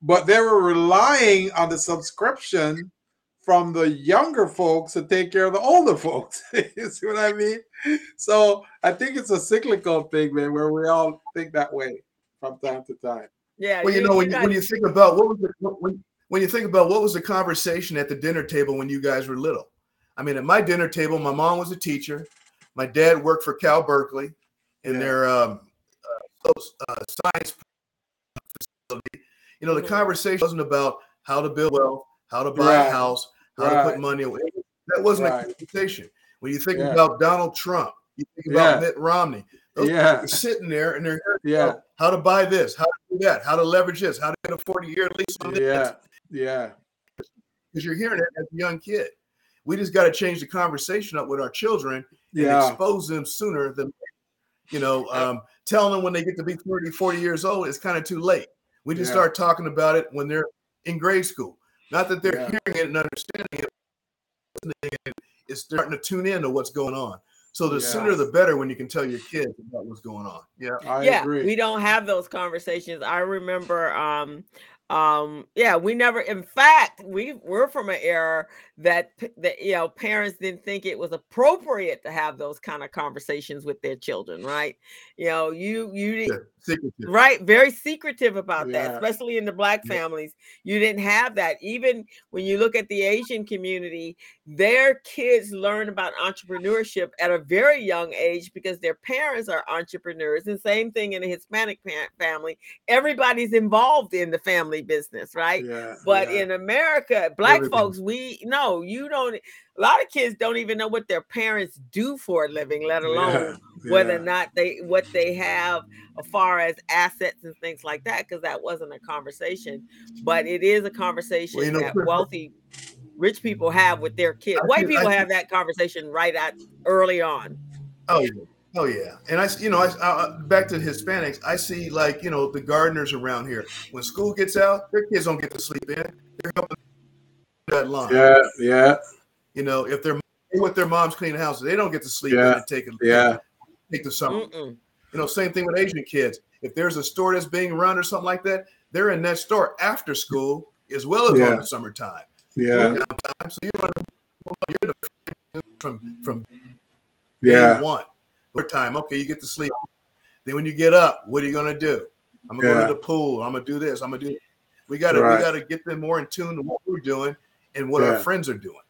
But they were relying on the subscription from the younger folks to take care of the older folks. you see what I mean? So I think it's a cyclical thing, man, where we all think that way from time to time. yeah, Well, you know, when, you, got- when you think about what was the, when, when you think about what was the conversation at the dinner table when you guys were little. I mean, at my dinner table, my mom was a teacher. My dad worked for Cal Berkeley in Yeah. their um, uh, uh, science facility. You know, the Mhm. conversation wasn't about how to build wealth, how to buy Right. a house, how to put money away. That wasn't Right. a conversation. When you think Yeah. about Donald Trump, you think about Yeah. Mitt Romney. Those Yeah. people are sitting there and they're Yeah, how to buy this, how to do that, how to leverage this, how to get a 40 year lease on this. yeah, yeah. Because you're hearing it as a young kid. We just got to change the conversation up with our children and Yeah. expose them sooner than, you know, um, telling them when they get to be 30, 40 years old, it's kind of too late. We just Yeah. start talking about it when they're in grade school. Not that they're Yeah. hearing it and understanding it, listening it's starting to tune in to what's going on. So the sooner the better when you can tell your kids about what's going on. Yeah. I yeah agree. we don't have those conversations i remember um um yeah we never in fact we we're from an era that that you know parents didn't think it was appropriate to have those kind of conversations with their children right? You know you you Yeah, secretive. right very secretive about that especially in the black Yeah. families you didn't have that even when you look at the asian community their kids learn about entrepreneurship at a very young age because their parents are entrepreneurs and same thing in a hispanic parent family everybody's involved in the family business right Yeah. but yeah. in America, black Everything. folks, we no, you don't. A lot of kids don't even know what their parents do for a living, let alone whether or not they what they have as far as assets and things like that, because that wasn't a conversation. But it is a conversation Well, you know, that wealthy, rich people have with their kids. I White think- I people have that conversation right at early on. Oh yeah. Oh yeah, and I, you know, I, I uh, back to Hispanics. I see like you know the gardeners around here. When school gets out, their kids don't get to sleep in. They're helping that line. Yeah. Yeah. You know, if they're with their moms cleaning the house, they don't get to sleep Yeah. in and take a, Yeah. take the summer. Mm-mm. You know, same thing with Asian kids. If there's a store that's being run or something like that, they're in that store after school as well as Yeah. on the summertime. Yeah. So you know, you're the from from Yeah. one. What time? Okay, you get to sleep. Then when you get up, what are you gonna do? I'm gonna Yeah. go to the pool. I'm gonna do this. I'm gonna do. We gotta Right. we gotta get them more in tune to what we're doing and what our friends are doing.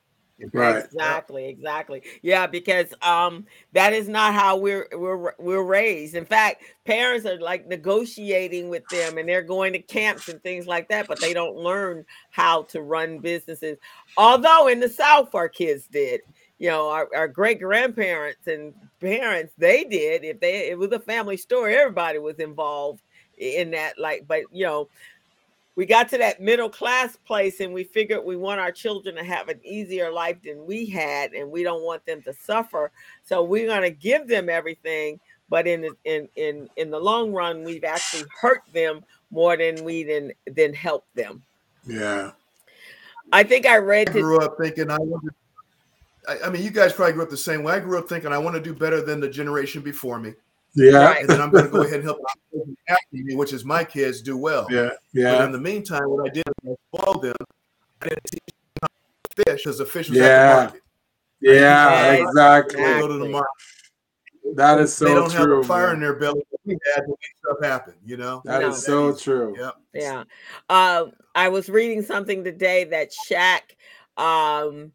Right. Exactly, exactly. Yeah, because um that is not how we're we're we're raised. In fact, parents are like negotiating with them and they're going to camps and things like that, but they don't learn how to run businesses. Although in the South our kids did. You know, our, our great grandparents and parents, they did. If they it was a family story, everybody was involved in that. Like, but you know, we got to that middle class place and we figured we want our children to have an easier life than we had and we don't want them to suffer so we're going to give them everything but in the in in in the long run we've actually hurt them more than we than than help them Yeah. i think i read I grew up thinking I wanted. I, I mean, you guys probably grew up the same way. I grew up thinking I want to do better than the generation before me, Yeah. Right. and then I'm going to go ahead and help the me, which is my kids, do well. Yeah. But Yeah. in the meantime, what I did was I spoiled them. I didn't teach them how to fish because the fish was Yeah. at the market. Yeah. Right. Exactly. Go to the market. That is so they don't true. have a fire man. in their belly. that We had to stuff happen. You know. That No. is so true. Yeah. yeah uh, i was reading something today that Shaq, um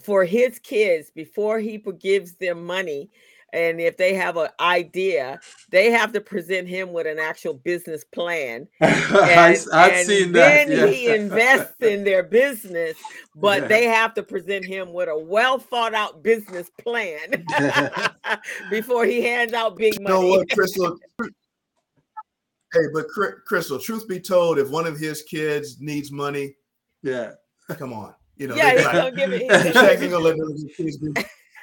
for his kids before he gives them money and if they have an idea they have to present him with an actual business plan I, and, I've and seen that. then Yeah. he invests in their business but Yeah. they have to present him with a well thought out business plan before he hands out big money. You money know what, Crystal? Hey, but Crystal, truth be told, if one of his kids needs money, yeah. come on. You know, yeah they he's gonna give it Shaq ain't gonna let of his kids be.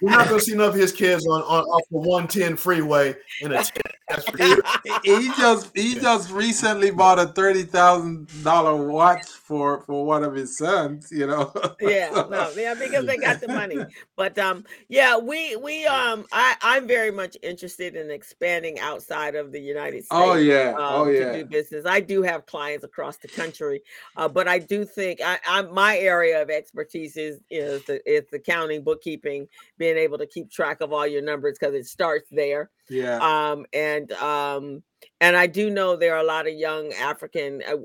You're not gonna see none of his kids on, on off the 110 freeway in a tent. That's for sure. he just he just recently bought a thirty thousand dollar watch for for one of his sons. You know. yeah no yeah because they got the money but um yeah we we um i i'm very much interested in expanding outside of the united states oh yeah. um, oh to do business i do have clients across the country uh, but i do think I, i'm my area of expertise is is the it's accounting bookkeeping being able to keep track of all your numbers because it starts there Yeah. um and um and i do know there are a lot of young african uh,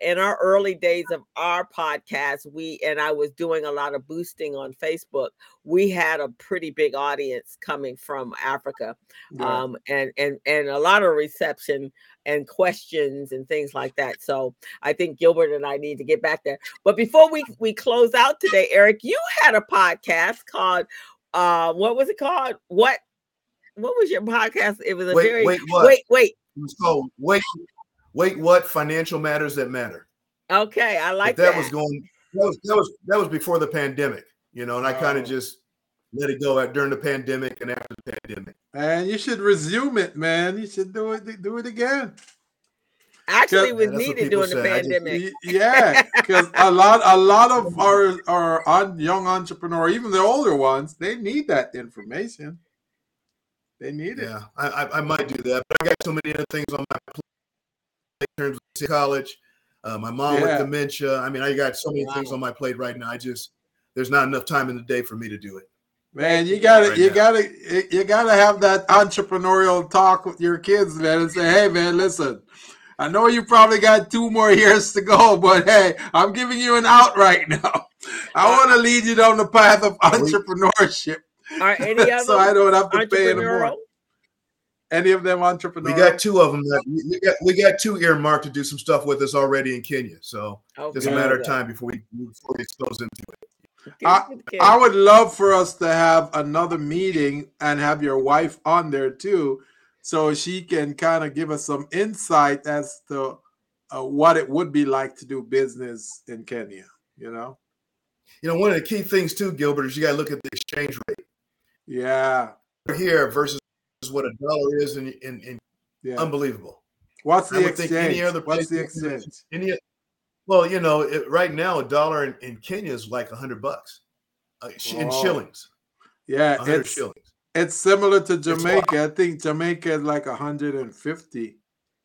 in our early days of our podcast we and i was doing a lot of boosting on facebook we had a pretty big audience coming from africa yeah. um and and and a lot of reception and questions and things like that so i think gilbert and i need to get back there but before we we close out today eric you had a podcast called uh what was it called what what was your podcast it was a Wait, very wait, what? wait wait It was called Wait, Wait, What? Financial Matters That Matter. okay i like that, that, was going. That was that was that was before the pandemic, you know, and I kind Oh. of just let it go at during the pandemic and after the pandemic. And you should resume it, man. You should do it. Do it again. Actually Yeah, was that's needed people during the say. Just- pandemic Yeah, because a lot, a lot of our our un- young entrepreneur, even the older ones, they need that information. They need it. Yeah, I, I, I might do that, but I got so many other things on my plate in terms of college. Uh, my mom Yeah. with dementia. I mean, I got so many things on my plate right now. I just there's not enough time in the day for me to do it. Man, you gotta, Right you now. gotta, you gotta have that entrepreneurial talk with your kids, man, and say, "Hey, man, listen, I know you probably got two more years to go, but hey, I'm giving you an out right now. I want to lead you down the path of entrepreneurship, Are any of so I don't have to pay anymore. Any of them entrepreneurs? We got two of them that we we got. We got two earmarked to do some stuff with us already in Kenya. So Okay. just a matter of time before we before we expose into it. I- good, good. I would love for us to have another meeting and have your wife on there too, so she can kind of give us some insight as to uh, what it would be like to do business in Kenya. You know? You know, one of the key things too, Gilbert, is you got to look at the exchange rate Yeah, here versus what a dollar is in in, in yeah. unbelievable. What's the think any exchange? other What's the exchange? Any, well, you know, it, right now a dollar in, in Kenya is like a hundred bucks uh, in shillings. Yeah, hundred it's shillings. It's similar to. Jamaica. I think Jamaica is like 150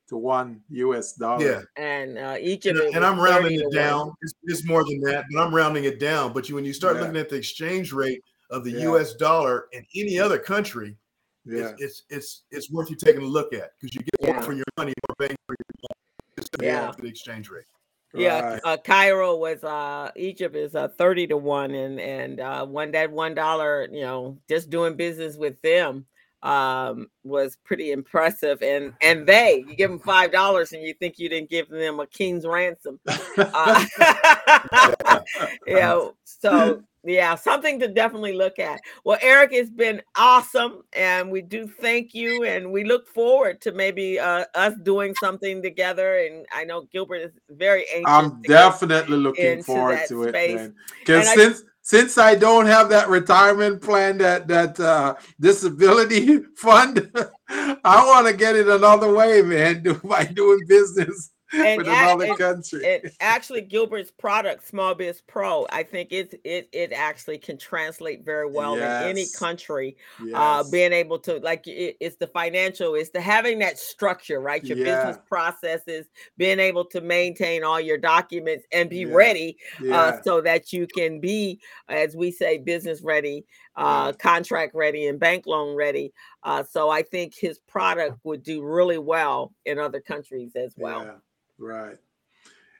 to one US dollar. Yeah, and uh, each of and, and I'm rounding it down. It's, it's more than that, but I'm rounding it down. But you, when you start Yeah. looking at the exchange rate of the Yeah. U.S. dollar in any other country, Yeah, it's, it's it's it's worth you taking a look at because you get more Yeah. for your money, more bang for your buck. Just to Yeah. yeah. the exchange rate. Yeah, right. uh, Cairo was uh Egypt is uh thirty to one, and and uh one that one dollar, you know, just doing business with them um was pretty impressive and and they you give them five dollars and you think you didn't give them a king's ransom uh, you know so yeah something to definitely look at well eric it's been awesome and we do thank you and we look forward to maybe uh us doing something together and i know gilbert is very anxious I'm definitely looking forward to it. Because since since I don't have that retirement plan, that that uh, disability fund, I want to get it another way, man. By doing business And with ac- another and- country. actually Gilbert's product, Small Biz Pro, I think it's it it actually can translate very well in any Yes. country. Uh, being able to like it, it's the financial, it's the having that structure, right? Your business processes, being able to maintain all your documents and be Yeah. ready, yeah. uh, so that you can be, as we say, business ready, uh, contract ready, and bank loan ready. Uh, so I think his product would do really well in other countries as well. Right.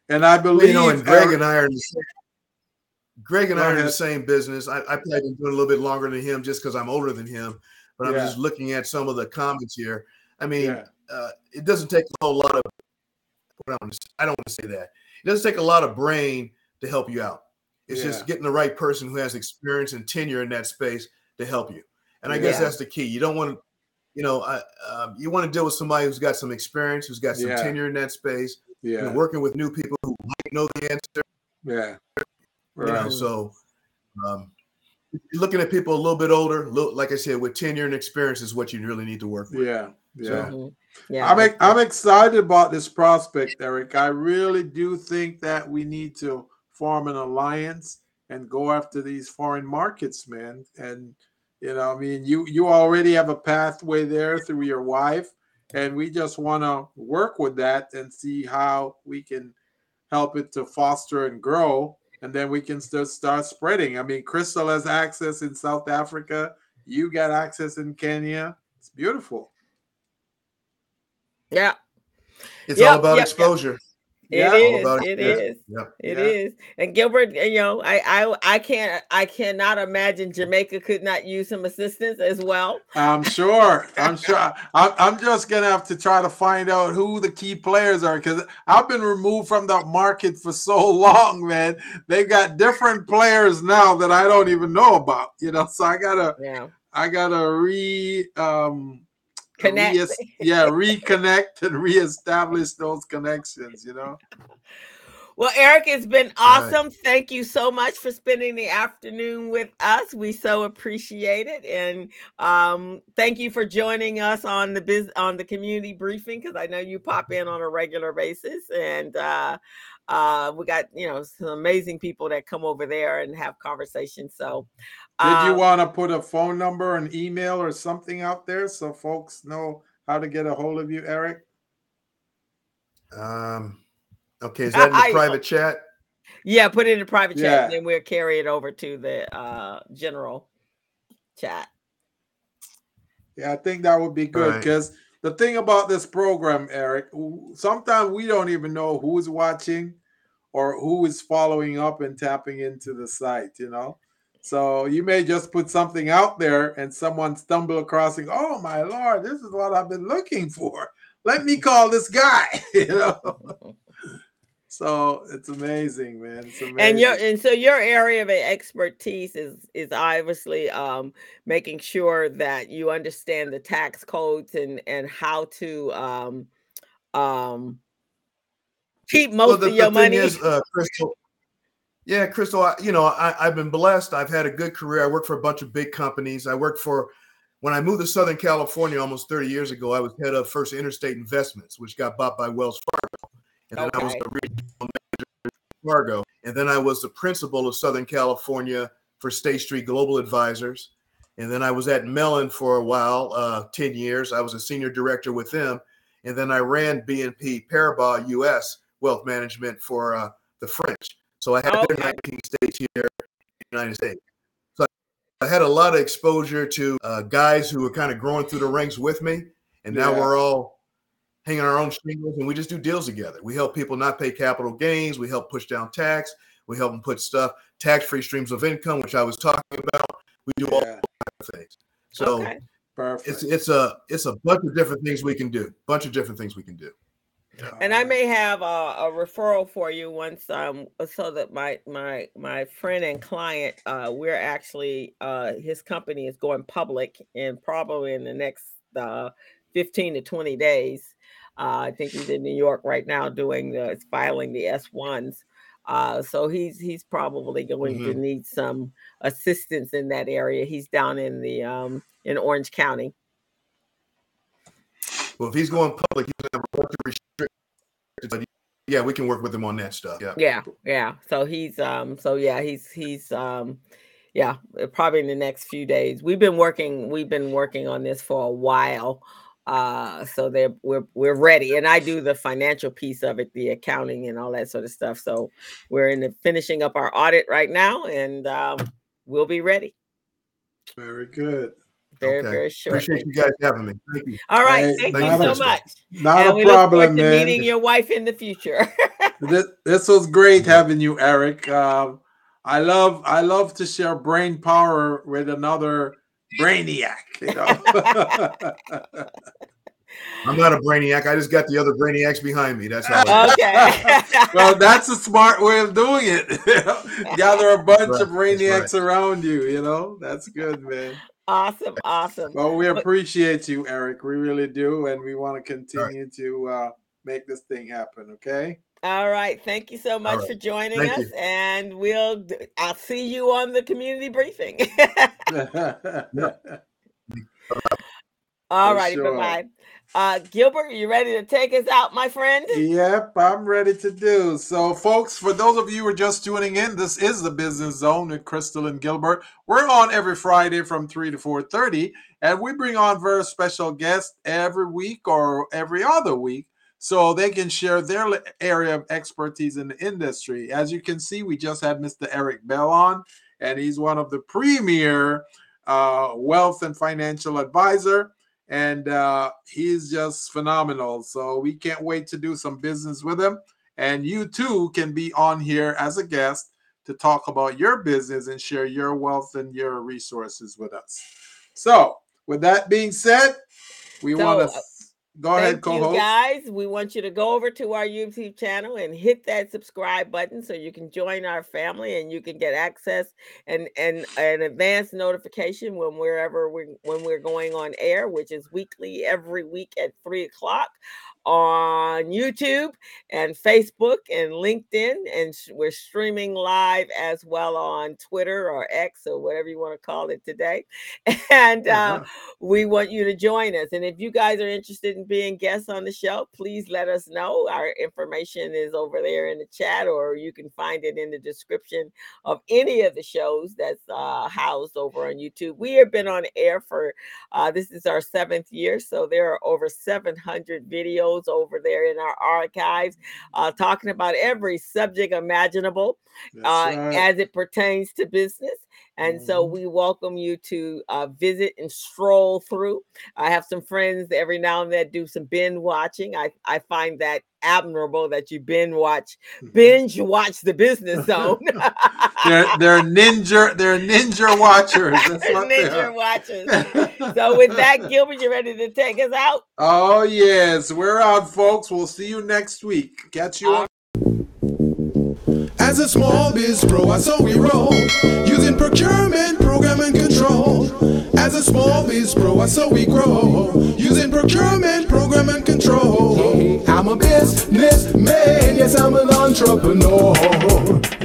And I believe you know, and Greg and I are in the same, Greg and I are in the same business. I, I probably been doing a little bit longer than him just because I'm older than him. But I'm Yeah. just looking at some of the comments here. I mean, yeah, uh, it doesn't take a whole lot of. What I, want to I don't want to say that. It doesn't take a lot of brain to help you out. It's Yeah. just getting the right person who has experience and tenure in that space to help you. And I guess that's the key. You don't want to, you know, I, um, you want to deal with somebody who's got some experience, who's got some tenure in that space, yeah, and working with new people who might know the answer. yeah. You know, Right. so um, you're looking at people a little bit older, little, like I said, with tenure and experience is what you really need to work with. Yeah, yeah. Mhm. Yeah. I'm I'm excited about this prospect, Eric. I really do think that we need to form an alliance and go after these foreign markets, man. And you know, I mean, you you already have a pathway there through your wife, and we just want to work with that and see how we can help it to foster and grow, and then we can still start spreading. I mean, Crystal has access in South Africa. You got access in Kenya. It's beautiful. yeah. It's Yep, all about yep, yep. exposure. It Yeah, all is. about It experience. is. Yep. It Yeah. is. And Gilbert, you know, I, I I can't I cannot imagine Jamaica could not use some assistance as well. I'm sure. I'm sure. I'm, I'm just gonna have to try to find out who the key players are because I've been removed from that market for so long, man. They've got different players now that I don't even know about. You know, so I gotta, Yeah. I gotta re, um, Connect. rees- yeah, reconnect and reestablish those connections. You know. Well, Eric, it's been Right. awesome. Thank you so much for spending the afternoon with us. We so appreciate it, and um, thank you for joining us on the biz on the community briefing because I know you pop in on a regular basis, and uh, uh, we got you know some amazing people that come over there and have conversations. So, Did you uh, want to put a phone number, an email, or something out there so folks know how to get a hold of you, Eric? Um, Okay, is that in the I- private chat? Yeah, put it in the private chat, and then we'll carry it over to the uh general chat. Yeah, I think that would be good Right. because the thing about this program, Eric, sometimes we don't even know who's watching or who is following up and tapping into the site, you know. So you may just put something out there and someone stumble across and go, oh my lord, this is what I've been looking for. Let me call this guy, you know. So it's amazing, man. It's amazing. and your and so your area of expertise is is obviously um making sure that you understand the tax codes and and how to um um keep most well, the, of your money is, uh, Crystal. Yeah, Crystal. I, you know, I, I've been blessed. I've had a good career. I worked for a bunch of big companies. I worked for when I moved to Southern California almost 30 years ago. I was head of First Interstate Investments, which got bought by Wells Fargo, and then I was the regional manager of Fargo, and then I was the principal of Southern California for State Street Global Advisors, and then I was at Mellon for a while, uh, 10 years. I was a senior director with them, and then I ran BNP Paribas U.S. Wealth Management for uh, the French. So I had Okay. their 19 states here in the United States. So I had a lot of exposure to uh, guys who were kind of growing through the ranks with me, and now Yeah. we're all hanging our own shingles, and we just do deals together. We help people not pay capital gains. We help push down tax. We help them put stuff tax-free streams of income, which I was talking about. We do all Yeah, kinds of things. So okay perfect. it's it's a it's a bunch of different things we can do. Bunch of different things we can do. And i may have a, a referral for you once um so that my my my friend and client uh we're actually uh his company is going public and probably in the next uh 15 to 20 days. Uh i think he's in new york right now doing the filing the s1s uh so he's he's probably going to need some assistance in that area. He's down in the um in orange county. Well, if he's going public, he's gonna have a bunch of restrictions. But yeah, we can work with him on that stuff. Yeah. yeah yeah so he's um so yeah he's he's um yeah uh, probably in the next few days we've been working we've been working on this for a while uh so they're we're we're ready and i do the financial piece of it the accounting and all that sort of stuff so we're in the finishing up our audit right now and um we'll be ready Very good. Very Okay. very shortly Appreciate you guys having me. Thank you. all right Hey, thank thank you you, so Crystal. much Not and a we look problem, forward to meeting your wife in the future this, this was great having you, Eric. Um, I love I love to share brain power with another brainiac. You know. I'm not a brainiac. I just got the other brainiacs behind me. That's how. It is. okay well, that's a smart way of doing it. Gather a bunch Right, of that's brainiacs around you. You know, that's good, man. Awesome awesome Well, we appreciate you, Eric. We really do, and we want to continue to uh, make this thing happen. Okay. All right. Thank you so much right. for joining Thank us. you. And we'll I'll see you on the community briefing. All For righty, sure. bye-bye. Uh Gilbert, you ready to take us out, my friend? Yep, I'm ready to do. So, folks, for those of you who are just tuning in, this is the Business Zone with Crystal and Gilbert. We're on every Friday from 3 to 4:30, and we bring on very special guests every week or every other week so they can share their area of expertise in the industry. As you can see, we just had Mr. Eric Bell on, and he's one of the premier uh, wealth and financial advisor and uh, he's just phenomenal. So we can't wait to do some business with him. And you too can be on here as a guest to talk about your business and share your wealth and your resources with us. So, with that being said, we So, want uh, to go ahead, Thank you co-host. guys. We want you to go over to our YouTube channel and hit that subscribe button so you can join our family and you can get access and and an advance notification when wherever we when we're going on air, which is weekly every week at three o'clock on YouTube and Facebook and LinkedIn, and we're streaming live as well on Twitter or X or whatever you want to call it today. And uh, Uh-huh. we want you to join us. And if you guys are interested in being guests on the show, please let us know. Our information is over there in the chat, or you can find it in the description of any of the shows that's uh, housed over on YouTube. We have been on air for uh, this is our seventh year, so there are over 700 videos shows over there in our archives, uh, talking about every subject imaginable uh, right. as it pertains to business. And so Mhm. we welcome you to uh, visit and stroll through. I have some friends every now and then do some binge watching. I, I find that admirable that you binge watch, Mhm. binge watch the business zone. they're, they're ninja. They're ninja watchers. That's what they Ninja watchers. So with that, Gilbert, you ready to take us out? oh yes, we're out, folks. We'll see you next week. Catch you on. As a small biz pro, I saw we roll. Using procurement, program and control. As a small biz pro, I saw we grow. Using procurement, program and control. I'm a businessman, yes, I'm an entrepreneur.